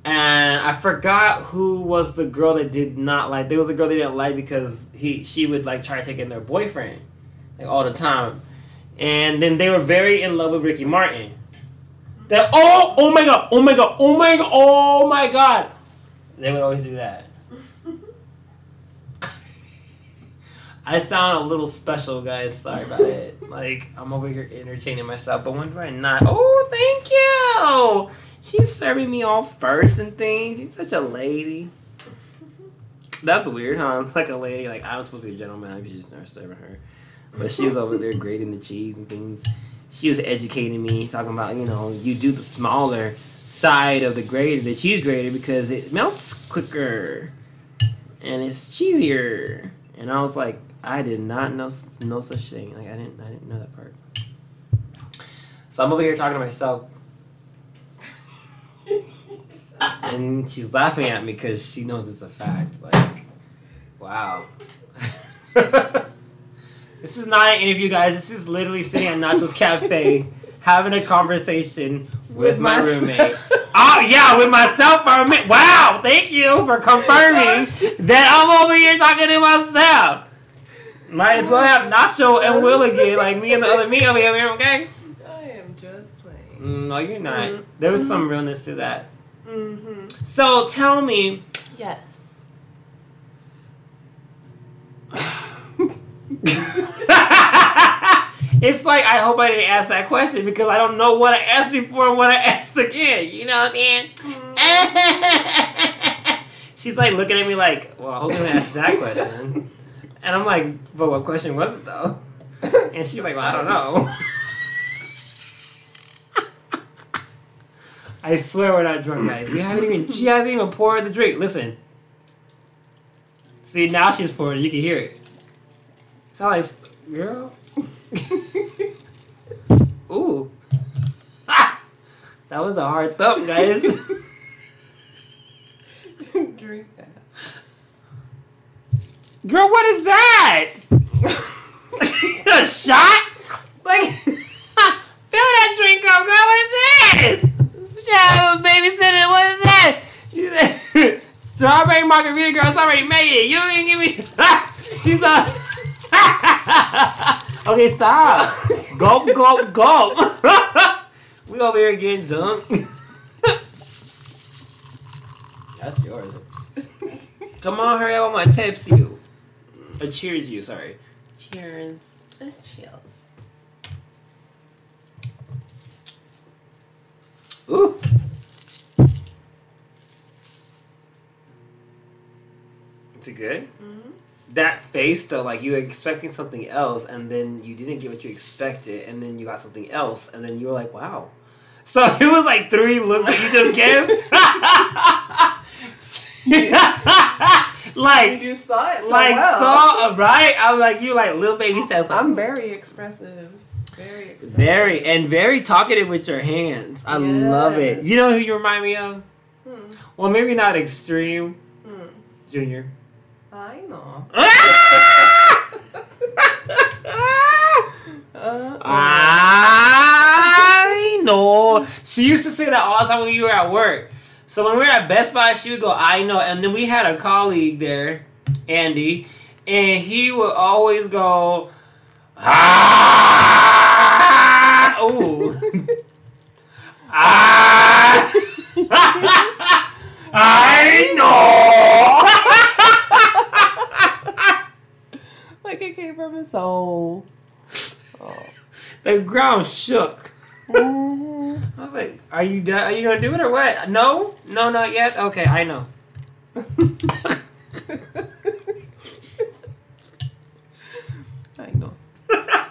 and I forgot who was the girl that did not like. There was a girl they didn't like because he she would like try in their boyfriend, like all the time, and then they were very in love with Ricky Martin. That oh oh my god oh my god oh my god oh my god, they would always do that. I sound a little special, guys. Sorry about it. Like I'm over here entertaining myself, but when do I not? Oh, thank you. She's serving me all first and things. She's such a lady. That's weird, huh? (laughs) Like a lady. Like I'm supposed to be a gentleman. I'm just not serving her, but she was over there grating the cheese and things. She was educating me, talking about you know you do the smaller side of the grater, the cheese grater, because it melts quicker and it's cheesier. And I was like, I did not know no such thing. Like I didn't I didn't know that part. So I'm over here talking to myself, (laughs) and she's laughing at me because she knows it's a fact. Like, wow. (laughs) this is not an interview, guys. This is literally sitting at Nacho's Cafe (laughs) having a conversation with, With my my- roommate. oh yeah, with myself for a minute. Wow, thank you for confirming that I'm over here talking to myself. Might as well have Nacho and Will again, like me and the other me over here, okay? I am just playing. Mm, No, you're not. Mhm. There was some realness to that. Mm-hmm. So tell me, Yes. (laughs) it's like I hope I didn't ask that question because I don't know what I asked before and what I asked again. You know what I mean? (laughs) She's like looking at me like, well, I hope you didn't ask that question. And I'm like, but what question was it though? (laughs) And she's like, well, I don't know. (laughs) I swear we're not drunk, guys. We haven't even. She hasn't even poured the drink. Listen. See, now she's pouring. You can hear it. Sound like, girl. (laughs) Ooh. that was a hard thump, guys. Drink. Girl, what is that? (laughs) a shot? Like, (laughs) fill that drink up, girl. What is this? Child, babysitter, what is that? She (laughs) said, Strawberry margarita, girl. It's already made it. You didn't give me. She's a. okay, stop. Gulp, gulp, gulp. we over here getting dunked. That's yours. Come on, hurry up! I want to tips you. Uh, cheers you, sorry. Cheers. Uh, Cheers. Ooh. Is it good? Mm-hmm. That face though, like you were expecting something else, and then you didn't get what you expected, and then you got something else, and then you were like, "Wow." So (laughs) it was like three looks that you just gave. (laughs) (laughs) like, You saw it so like well. saw right? I'm like, you like little baby steps. Like, I'm very expressive. Very expressive. Very and very talkative with your hands. I love it. You know who you remind me of? Hmm. Well, maybe not extreme, Hmm. Junior. I know. (laughs) I Uh, know. She used to say that all the time when you were at work. So when we were at Best Buy, she would go, "I know," and then we had a colleague there, Andy, and he would always go, Ah! Ooh. ah! I know. like it came from his soul. Oh. the ground shook. I was like, "Are you done? Are you gonna do it or what? No, no, not yet. Okay, I know." (laughs) I know. (laughs)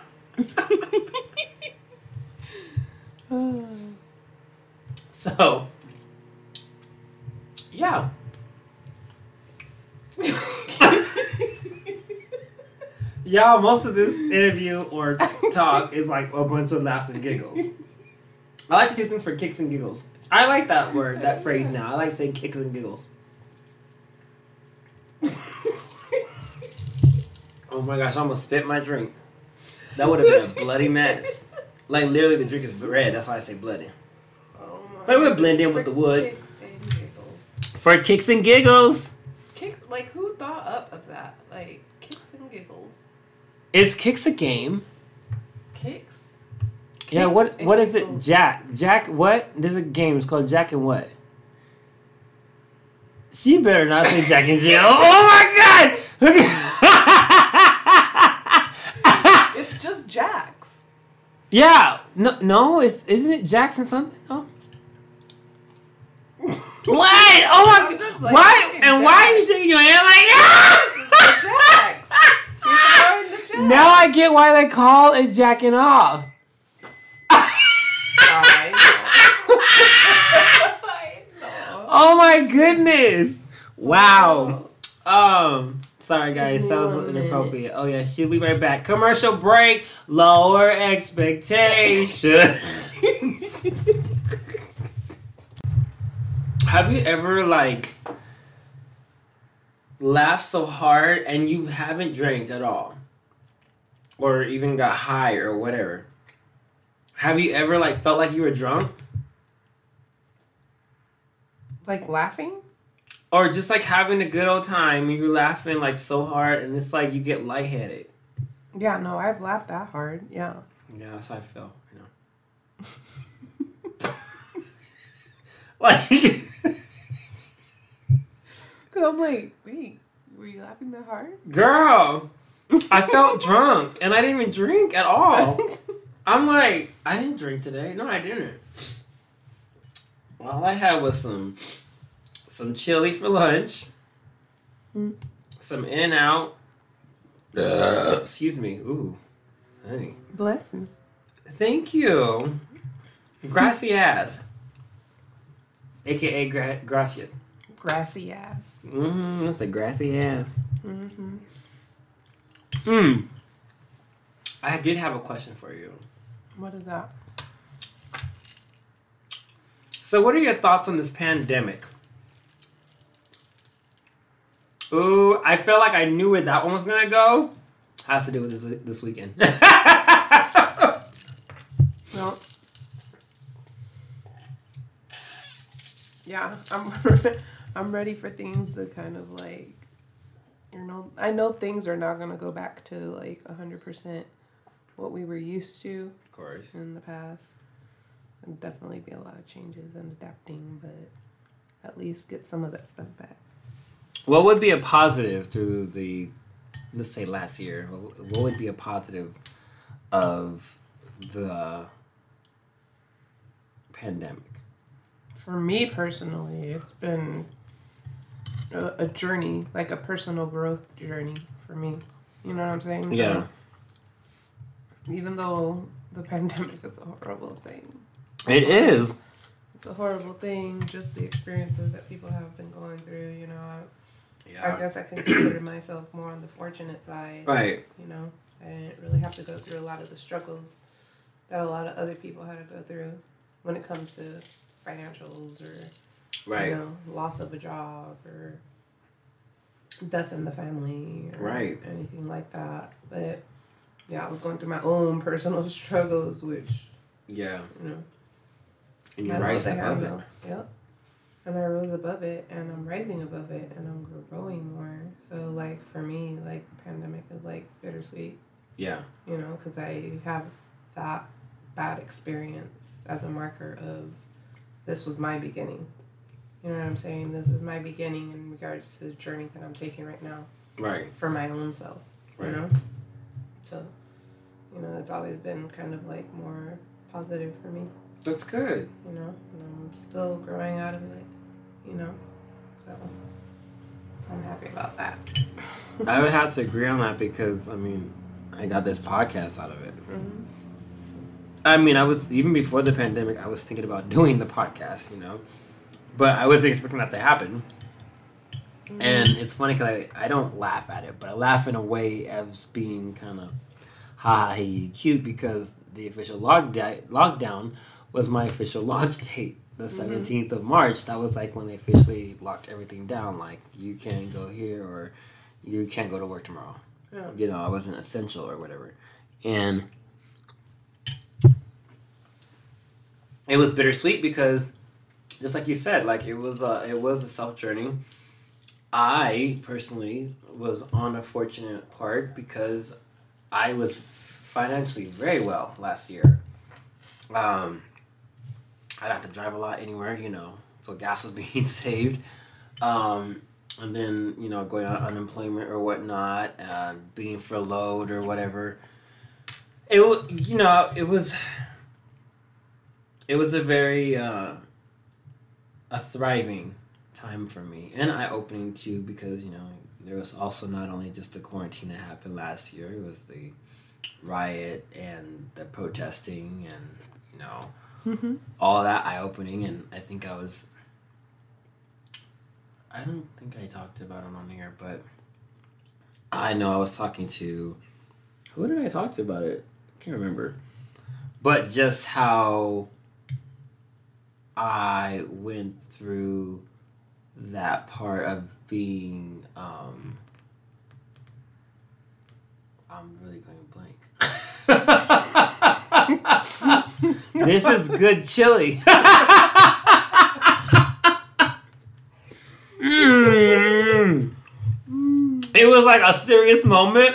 So, yeah. (laughs) Y'all, most of this interview or talk is like a bunch of laughs and giggles. I like to do things for kicks and giggles. I like that word, that phrase now. I like to say kicks and giggles. Oh my gosh, I almost spit my drink. That would have been a bloody mess. Like literally, the drink is red. That's why I say bloody. Oh my But it would blend in with the wood. Kicks and giggles. For kicks and giggles. Kicks, like who thought up of that? Like kicks and giggles. Is kicks a game? Yeah. What What is it? Jack. Jack. What? There's a game. It's called Jack and what? She better not say Jack and Jill. (laughs) oh my god. (laughs) It's just Jack's. yeah. No. No. It's isn't it Jackson something? No. (laughs) What? Oh my. Like, why? And why are you shaking your hand like? ah? Jax. You're throwing the Jax. Now I get why they call it jacking off. (laughs) Oh my goodness! Wow. Um, sorry guys, that was inappropriate. Oh yeah, she'll be right back. Commercial break. Lower expectations. Have you ever like laughed so hard and you haven't drank at all, or even got high or whatever? Have you ever like felt like you were drunk? like laughing? Or just like having a good old time, and you're laughing like so hard, and it's like you get lightheaded. Yeah, no, I've laughed that hard. Yeah. Yeah, that's how I know, (laughs) like (laughs) Cause I'm like, wait, were you laughing that hard? girl, I felt drunk, and I didn't even drink at all. (laughs) I'm like, I didn't drink today. No, I didn't. All I had was some some chili for lunch, Mm. some In and Out. Excuse me. Ooh, honey. Bless me. Thank you. Grassy ass. AKA gra- gracias. Grassy ass. Mm-hmm. That's the grassy ass. Mm-hmm. Hmm. I did have a question for you. What is that? So, what are your thoughts on this pandemic? Ooh, I felt like I knew where that one was gonna go. Has to do with this this weekend. (laughs) Well, yeah, I'm (laughs) I'm ready for things to kind of like, you know, I know things are not gonna go back to like hundred percent what we were used to of course. in the past. And definitely be a lot of changes and adapting, but at least get some of that stuff back. What would be a positive through the, let's say last year? What would be a positive of the pandemic? For me personally, it's been a, a journey, like a personal growth journey for me. You know what I'm saying? So, Yeah. Even though the pandemic is a horrible thing, It is. it's a horrible thing. Just the experiences that people have been going through. You know, I, I guess I can consider myself more on the fortunate side. Right. You know, I didn't really have to go through a lot of the struggles that a lot of other people had to go through when it comes to financials or Right. you know, loss of a job or death in the family or Right. anything like that. But yeah, I was going through my own personal struggles, which Yeah. you know, And you I rise above it. Yep. And I rose above it, and I'm rising above it, and I'm growing more. So like for me, like pandemic is like bittersweet. Yeah. You know, because I have that bad experience as a marker of this was my beginning. You know what I'm saying? This is my beginning in regards to the journey that I'm taking right now Right. for my own self. You Right. know? So, you know, it's always been kind of like more positive for me, That's good. you know? And I'm still growing out of it, you know? So, I'm happy about that. (laughs) I would have to agree on that because I mean, I got this podcast out of it. Mhm. I mean, I was even before the pandemic, I was thinking about (laughs) doing the podcast, you know, but I wasn't expecting that to happen. And it's funny because I, I don't laugh at it, but I laugh in a way as being kind of ha ha he cute because the official lockdown lockdown was my official (laughs) launch date, the Mhm. 17th of March. That was like when they officially locked everything down. Like you can't go here or you can't go to work tomorrow. Yeah. You know, I wasn't essential or whatever, and it was bittersweet because just like you said like it was a it was a self journey i personally was on a fortunate part because i was financially very well last year. Um i'd have to drive a lot anywhere you know so gas was (laughs) being saved. Um and then you know going on unemployment or whatnot and being furloughed or whatever. It you know it was it was a very uh, a thriving time for me and eye-opening too because you know there was also not only just the quarantine that happened last year it was the riot and the protesting and you know Mhm. all that eye-opening and i think i was i don't think i talked about it on here but i know i was talking to who did i talk to about it can't remember but just how I went through that part of being um I'm really going blank. (laughs) this is good chili. Mm. (laughs) It was like a serious moment.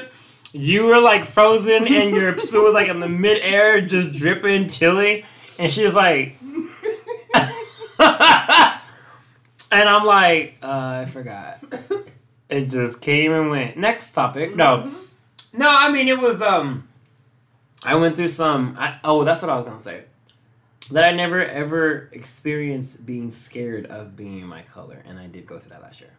You were like frozen and your (laughs) spoon was like in the midair, just dripping chili. And she was like, and I'm like, uh, I forgot. (laughs) It just came and went. Next topic. No, no. I mean, it was. Um, I went through some. I, oh, that's what I was gonna say. That I never ever experienced being scared of being my color, and I did go through that last year.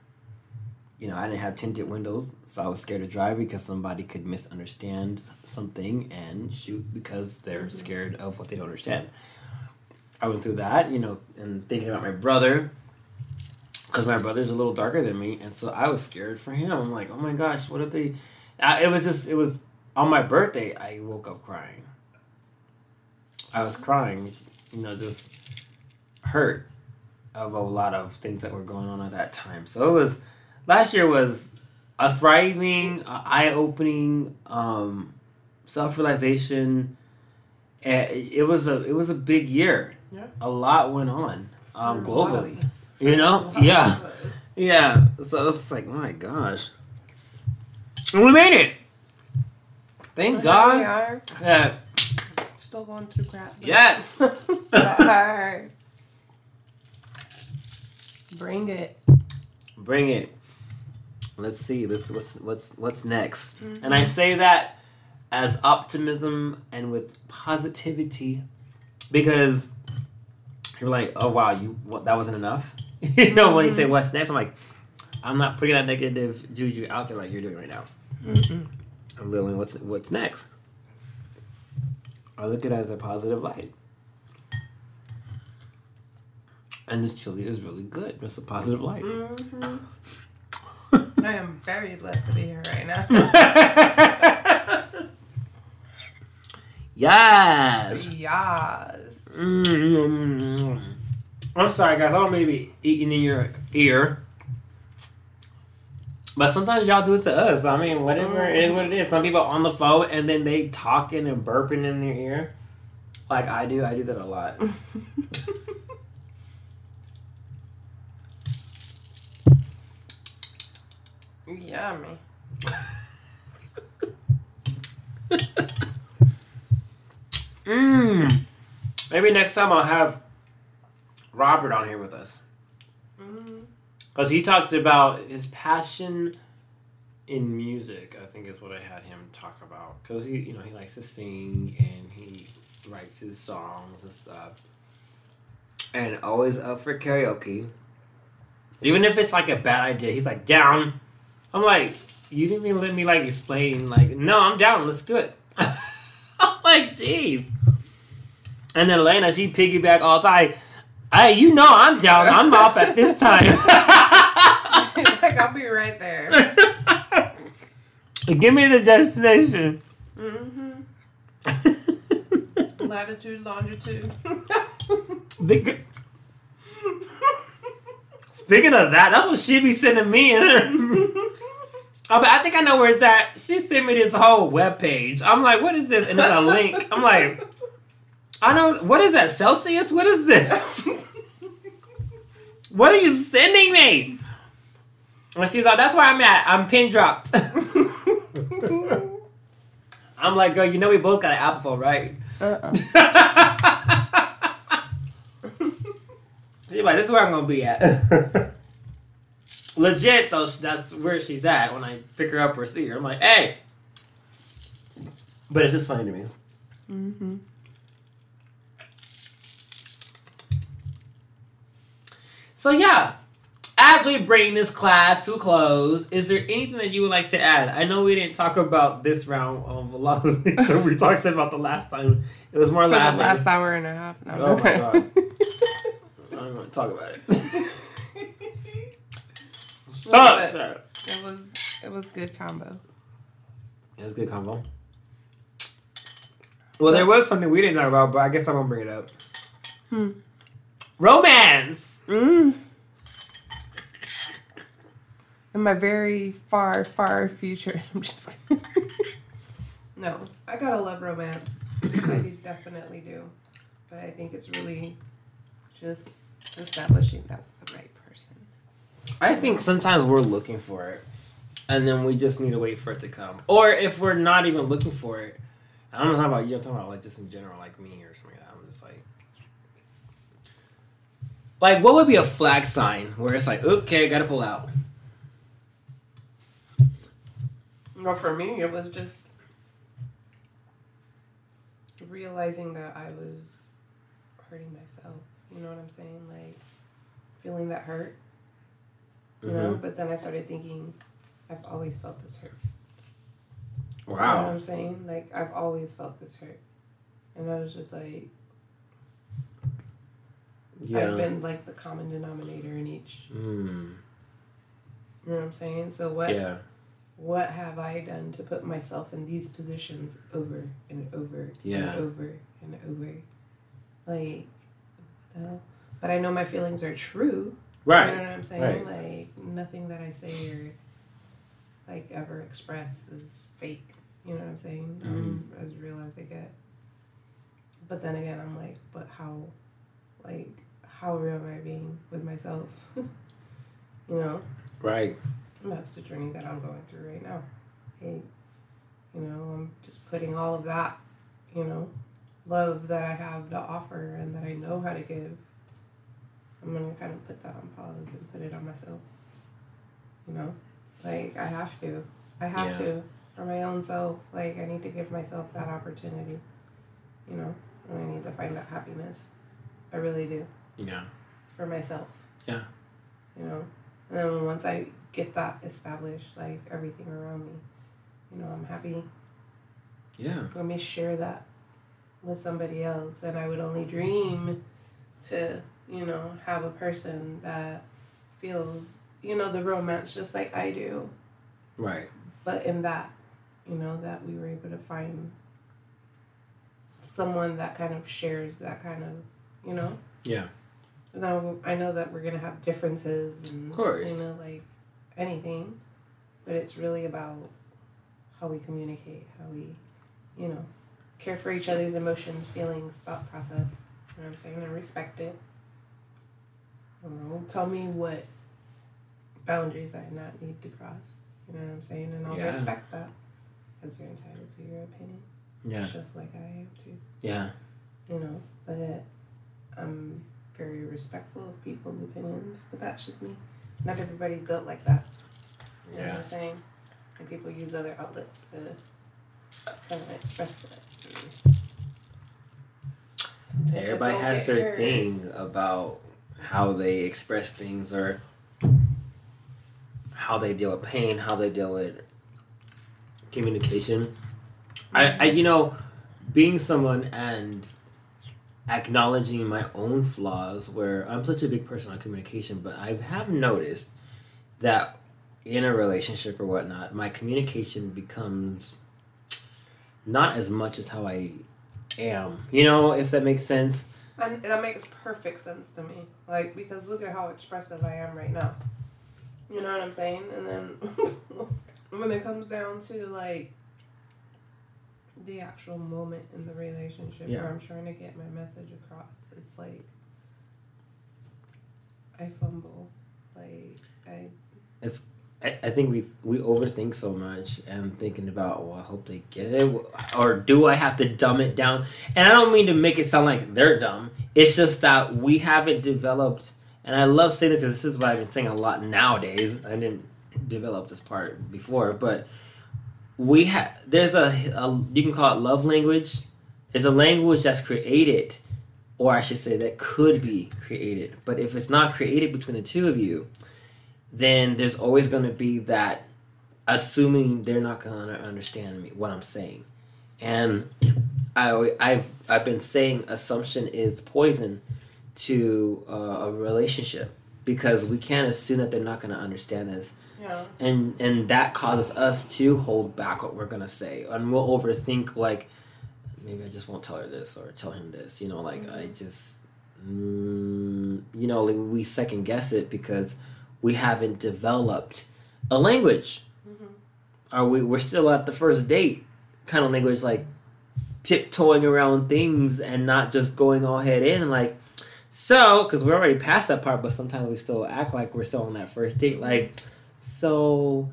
You know, I didn't have tinted windows, so I was scared to drive because somebody could misunderstand something and shoot because they're scared of what they don't understand. I went through that, you know, and thinking about my brother, because my brother's a little darker than me, and so I was scared for him. I'm like, oh my gosh, what if they? I, it was just, it was on my birthday. I woke up crying. I was crying, you know, just hurt of a lot of things that were going on at that time. So it was last year was a thriving, uh, eye-opening, um, self-realization. Eh, It was a it was a big year. Yeah. A lot went on um, globally. This. You know, There's a lot yeah, yeah. So it's like, oh my gosh, and we made it. Thank Well, here we God. are, Yeah. still going through crap. but- Yes. (laughs) (laughs) Bring it. Bring it. Let's see. Let's what's what's what's next. Mm-hmm. And I say that as optimism and with positivity because you're like, oh wow, you what that wasn't enough. (laughs) you know when you say what's next, I'm like, I'm not putting that negative juju out there like you're doing right now. Mm-mm. I'm literally what's what's next. I look at it as a positive light. And this chili is really good. It's a positive light. Mhm. I am very blessed to be here right now. (laughs) yes. Yas. Mm. I'm sorry, guys. I don't mean to be eating in your ear. But sometimes y'all do it to us. I mean, whatever it is, what it is. Some people on the phone and then they talking and burping in their ear, like I do. I do that a lot. Yummy. (laughs) Mmm. Maybe next time I'll have Robert on here with us. Mm-hmm. Because he talked about his passion in music, I think is what I had him talk about. Because he, you know, he likes to sing and he writes his songs and stuff. And always up for karaoke. Even if it's like a bad idea, he's like, down. I'm like, you didn't even let me like explain, like, no, I'm down, let's do it. (laughs) I'm like, jeez. And then Elena, she piggyback all the time. Hey, you know I'm down. I'm off at this time. (laughs) like I'll be right there. (laughs) Give me the destination. Mm-hmm. (laughs) Latitude, longitude. The- Speaking of that, that's what she be sending me. oh, but I think I know where it's at. She sent me this whole web page. I'm like, what is this? And it's a link. I'm like, I don't. What is that? Celsius? What is this? what are you sending me? And she's like, that's where I'm at. I'm pin dropped. (laughs) I'm like, girl, you know we both got an Apple phone, right? Uh-uh. (laughs) She's like, this is where I'm gonna be at. (laughs) Legit though, that's where she's at when I pick her up or see her. I'm like, hey. But it's just funny to me. Mm-hmm. So yeah, as we bring this class to a close, is there anything that you would like to add? I know we didn't talk about this round of a lot of (laughs) things that we talked about the last time. It was more For the last hour and a half. No, Oh my. God. (laughs) I don't want to talk about it. Well, Stop, but it was it was good combo. It was good combo. Well, there was something we didn't talk about, but I guess I'm gonna bring it up. Hmm. Romance. Mm. In my very far, far future, (laughs) I'm just. (laughs) no, I gotta love romance. I definitely do, but I think it's really just establishing that with the right person. I think sometimes we're looking for it, and then we just need to wait for it to come. Or if we're not even looking for it, I don't know about you. I'm talking about like just in general, like me or something like that. I'm just like, like what would be a flag sign where it's like, okay, I gotta pull out. Well, for me, it was just realizing that I was hurting myself. You know what I'm saying? Like feeling that hurt. You know. Mm-hmm. But then I started thinking, I've always felt this hurt. Wow. You know what I'm saying? Like I've always felt this hurt, and I was just like, I've been like the common denominator in each. Mm. You know what I'm saying? So what? Yeah. what have I done to put myself in these positions over and over Yeah. and over and over? Like, what the hell? But I know my feelings are true. Right. You know what I'm saying? Like, nothing that I say or like ever express is fake. You know what I'm saying? I'm as real as I get. But then again, I'm like, but how, like, how real am I being with myself? (laughs) you know? Right. And that's the journey that I'm going through right now. Hey, you know, I'm just putting all of that, you know, love that I have to offer and that I know how to give. I'm gonna kind of put that on pause and put it on myself. You know, like I have to. I have Yeah. to for my own self. Like I need to give myself that opportunity. You know, and I need to find that happiness. I really do Yeah. for myself. Yeah. You know, and then once I get that established, like everything around me, you know, I'm happy. Yeah. Let me share that with somebody else, and I would only dream to, you know, have a person that feels, you know, the romance just like I do, Right. but in that, you know, that we were able to find someone that kind of shares that kind of, you know. Yeah. Now I know that we're gonna have differences and Of course. you know like anything, but it's really about how we communicate, how we, you know, care for each other's emotions, feelings, thought process. You know what I'm saying, and respect it. Know, tell me what boundaries I not need to cross. You know what I'm saying, and I'll Yeah. respect that. because you're entitled to your opinion. Yeah. Just like I am too. Yeah. You know, but I'm very respectful of people's opinions, but that's just me. Not everybody's built like that. You know what Yeah. I'm saying? And people use other outlets to kind of express that. Sometimes Everybody has their heard. thing about how they express things or how they deal with pain, how they deal with communication. I, I you know, being someone and acknowledging my own flaws where I'm such a big person on communication, but I have noticed that in a relationship or whatnot, my communication becomes not as much as how I am. You know, if that makes sense. And that makes perfect sense to me. Like, because look at how expressive I am right now. You know what I'm saying? And then (laughs) when it comes down to, like, the actual moment in the relationship Yeah. where I'm trying to get my message across, it's like, I fumble. Like, I. It's. I, I think we we overthink so much and thinking about well I hope they get it or do I have to dumb it down and I don't mean to make it sound like they're dumb it's just that we haven't developed and I love saying this this is what I've been saying a lot nowadays I didn't develop this part before but we have there's a, a you can call it love language. There's a language that's created or I should say that could be created. But if it's not created between the two of you then there's always going to be that assuming they're not going to understand me what I'm saying. And I I've I've been saying assumption is poison to uh, a relationship because we can't assume that they're not going to understand us. Yeah. And and that causes us to hold back what we're going to say and we'll overthink like maybe I just won't tell her this or tell him this, you know, like I just mm, you know, like we second guess it because we haven't developed a language. Mhm. Are we? We're still at the first date kind of language, like tiptoeing around things and not just going all head in. Like so, because we're already past that part, but sometimes we still act like we're still on that first date. Like so,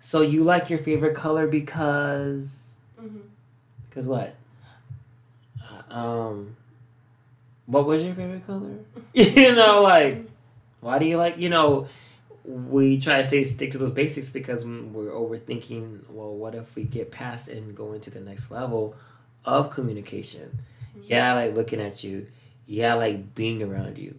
so you like your favorite color because Mhm. because what? Uh, um, what was your favorite color? (laughs) you know, like why do you like? You know, we try to stay stick to those basics because we're overthinking. Well, what if we get past and go into the next level of communication? Yeah, I like looking at you. Yeah, I like being around you.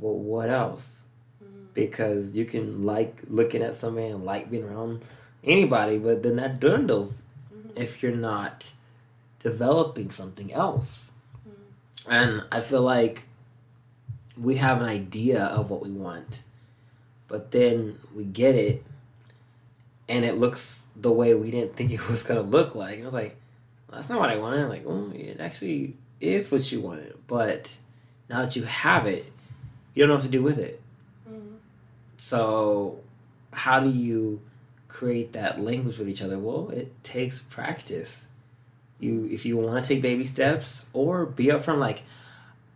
Well, what else? Mhm. Because you can like looking at somebody and like being around anybody, but then that dwindles Mhm. if you're not developing something else. Mhm. And I feel like we have an idea of what we want, but then we get it and it looks the way we didn't think it was going to look like. And I was like, that's not what I wanted. I'm like, oh, it actually is what you wanted. But now that you have it, you don't know what to do with it. Mhm. So, how do you create that language with each other? Well, it takes practice. You, if you want to take baby steps, or be upfront. Like,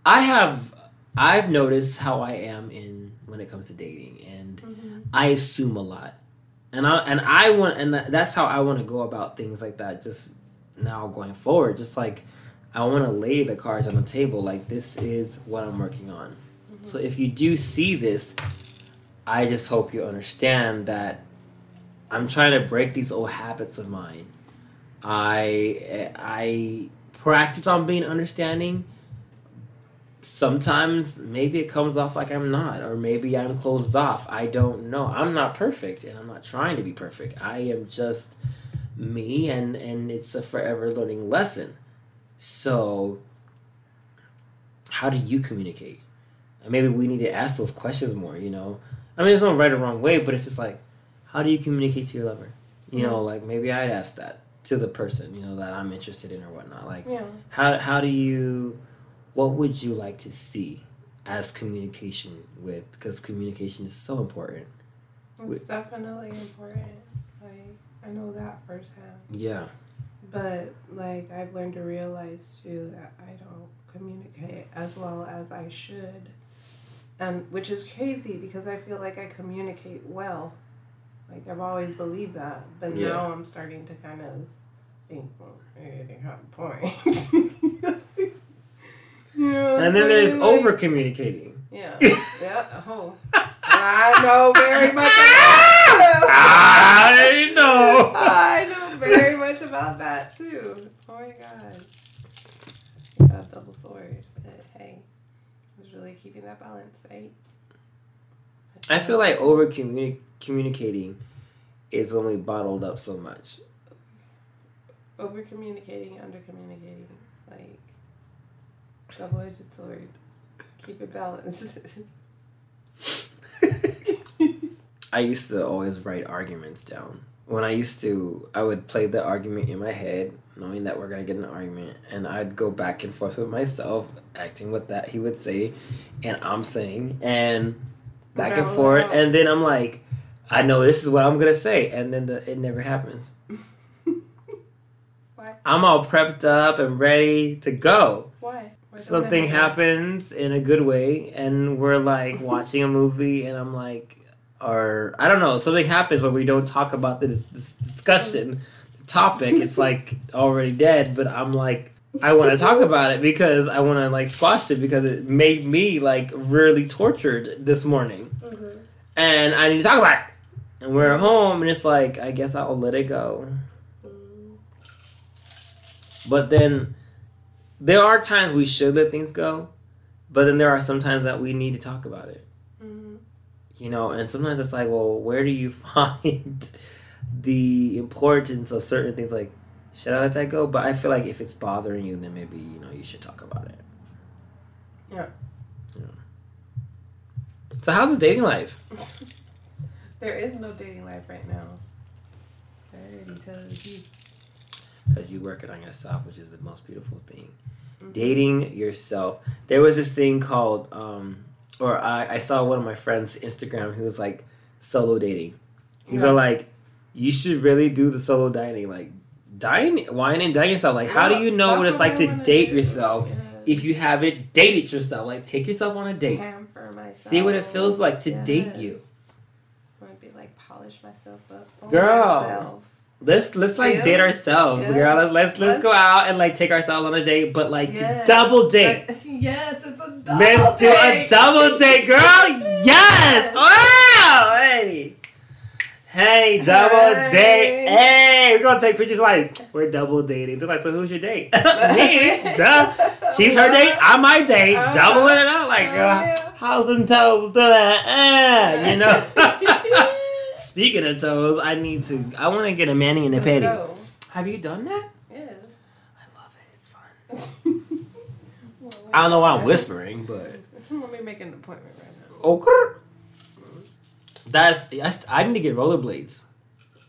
I have, I've noticed how I am in when it comes to dating, and Mhm. I assume a lot, and I and I want, and that's how I want to go about things like that. Just now going forward, just like I want to lay the cards on the table. Like this is what I'm working on. Mm-hmm. So if you do see this, I just hope you understand that I'm trying to break these old habits of mine. I I practice on being understanding. Sometimes maybe it comes off like I'm not, or maybe I'm closed off. I don't know. I'm not perfect, and I'm not trying to be perfect. I am just me, and and it's a forever learning lesson. So, how do you communicate? And maybe we need to ask those questions more. You know, I mean, there's no right or wrong way, but it's just like, how do you communicate to your lover? You know, mm-hmm. like maybe I'd ask that to the person you know that I'm interested in or whatnot. Like, Yeah. how how do you, what would you like to see as communication with? Because communication is so important. It's definitely important. Like I know that firsthand. Yeah. But like I've learned to realize too that I don't communicate as well as I should. And which is crazy because I feel like I communicate well. Like I've always believed that, but Yeah. now I'm starting to kind of think, well, maybe they have a point. (laughs) you know, And then there's? Like, over communicating. Yeah, yeah. (laughs) Oh, I know very much. (laughs) I know. I know very much about that too. Oh my god. Got a double sword, but hey, I was really keeping that balance, right? I feel like over communi- communicating is when we bottled up so much. over communicating, under communicating, like double edged sword. Keep it balanced. (laughs) I used to always write arguments down. When I used to, I would play the argument in my head, knowing that we're gonna get an argument, and I'd go back and forth with myself, acting what that he would say, and I'm saying, and back and forth, and then I'm like, I know this is what I'm gonna say, and then the, it never happens. (laughs) Why? I'm all prepped up and ready to go. Why? Why Something have happens in a good way, and we're like watching a movie, and I'm like, or I don't know, something happens where we don't talk about this, this discussion, the topic. It's like (laughs) already dead, but I'm like, I want to talk about it because I want to like squash it because it made me like really tortured this morning? Mhm. and I need to talk about it. And we're home, and it's like, I guess I'll let it go. Mm. But then there are times we should let things go, but then there are some times that we need to talk about it. You know, and sometimes it's like, well, where do you (laughs) find the importance of certain things? Like, should I let that go? But I feel like if it's bothering you, then maybe you know you should talk about it. Yeah. Yeah. So how's the dating life? (laughs) There is no dating life right now. I already you. Because you working on yourself, which is the most beautiful thing. Mhm. Dating yourself. There was this thing called, um, or I, I saw one of my friends' Instagram who was like solo dating. He's Yeah. all like, you should really do the solo dining. Like, dine, wine and dine yourself. Like, how do you know what it's like to date do. yourself Yes. if you haven't dated yourself? Like, take yourself on a date. See what it feels like to date you. I want to be like polish myself up. Girl. myself. Let's let's like Yes. date ourselves, Yes. girl. Let's, let's let's Let's- go out and like take ourselves on a date, but like Yes. to double date. (laughs) But- yes, it's a double Let's do a date. double date, girl. Yes. Wow. Hey. Hey, double Hey. date. Hey, we're gonna take pictures like we're double dating. They're like, so who's your date? (laughs) Me. Duh. She's her date. I'm my date. Uh-huh. Doubling it out. Like, Oh, yeah. how's them toes doing? Uh, you (laughs) know. (laughs) Speaking of toes, I need to. I want to get a mani and a pedi. Have you done that? Yes. I love it. It's fun. I don't know why I'm whispering, but. Let me make an appointment right now. Okay. That's that's- I need to get rollerblades.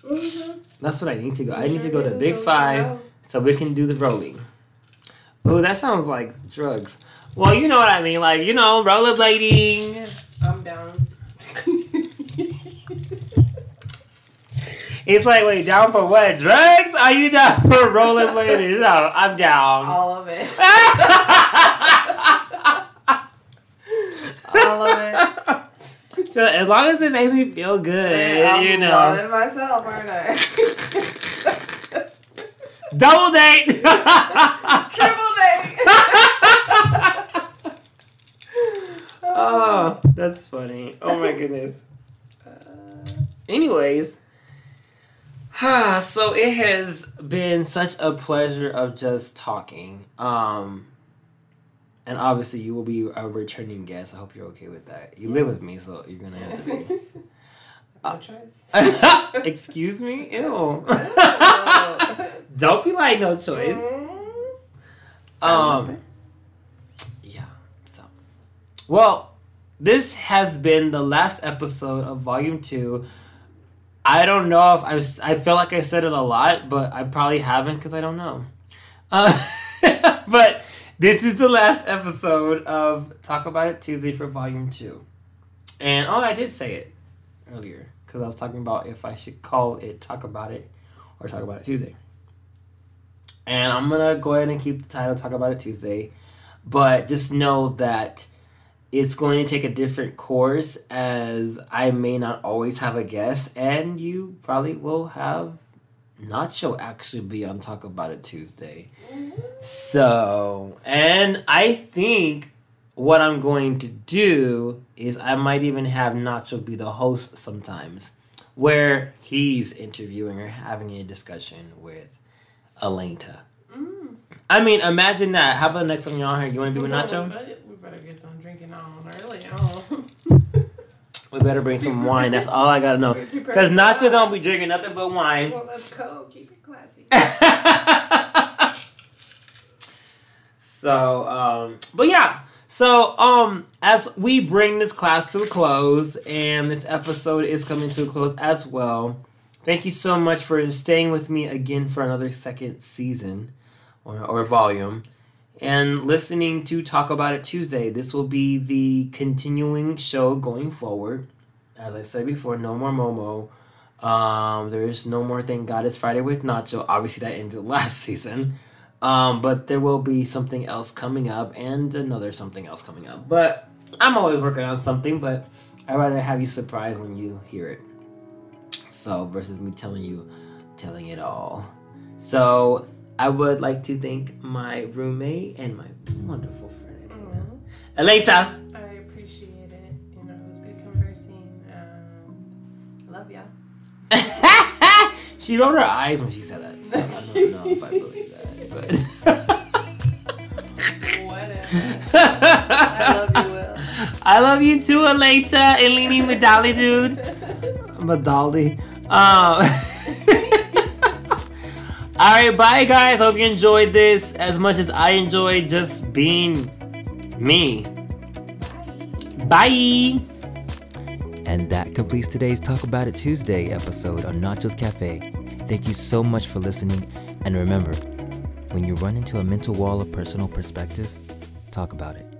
Mm-hmm. That's what I need to go. I need to go to Big Five so we can do the rolling. Oh, that sounds like drugs. Well, you know what I mean. Like you know, rollerblading. I'm down. (laughs) It's like, wait, down for what? Drugs? Are you down for rollerblading? No, I'm down. All of it. (laughs) All of it. (laughs) so as long as it makes me feel good, I'm you know. loving myself, aren't I? (laughs) Double date. (laughs) Triple date. oh, that's funny. Oh my goodness. Uh, Anyways, Ha (sighs) so it has been such a pleasure of just talking. Um, and obviously you will be a returning guest. I hope you're okay with that. You live with me, so you're gonna have to be. (laughs) no choice. (laughs) Excuse me? (laughs) Ew. Don't be like no choice. Mm. Um, yeah. So, well, this has been the last episode of Volume Two. I don't know if I was. I feel like I said it a lot, but I probably haven't because I don't know. Uh, but this is the last episode of Talk About It Tuesday for Volume Two, and oh, I did say it earlier because I was talking about if I should call it Talk About It or Talk About It Tuesday. And I'm gonna go ahead and keep the title Talk About It Tuesday. But just know that it's going to take a different course as I may not always have a guest, and you probably will have Nacho actually be on Talk About It Tuesday. So, and I think what I'm going to do is I might even have Nacho be the host sometimes, where he's interviewing or having a discussion with Elena. Mm. I mean, imagine that. How about the next time you're on here? You want to be with Nacho? We better get some drinking on early on. (laughs) We better bring some wine. That's all I gotta know. Because Nacho don't be drinking nothing but wine. Well, that's cold. Keep it classy. (laughs) so, um, but yeah. So, um, as we bring this class to a close, and this episode is coming to a close as well, thank you so much for staying with me again for another second season or, or volume and listening to Talk About It Tuesday. This will be the continuing show going forward. As I said before, no more Momo. Um, there is no more Thank God It's Friday with Nacho. Obviously, that ended (laughs) last season. Um, but there will be something else coming up and another something else coming up. But I'm always working on something, but I'd rather have you surprised when you hear it. So, versus me telling you, telling it all. So, I would like to thank my roommate and my wonderful friend, Elena. Elena! I appreciate it. You know, it was good conversing. Um, love y'all. (laughs) she rolled her eyes when she said that. So I don't know if I believe that. But I love you, Will. (laughs) I love you too, Elena. Eleni Medali, dude. Medali. Um, (laughs) all right, bye, guys. Hope you enjoyed this as much as I enjoyed just being me. Bye. And that completes today's Talk About It Tuesday episode on Nachos Cafe. Thank you so much for listening. And remember, when you run into a mental wall of personal perspective, talk about it.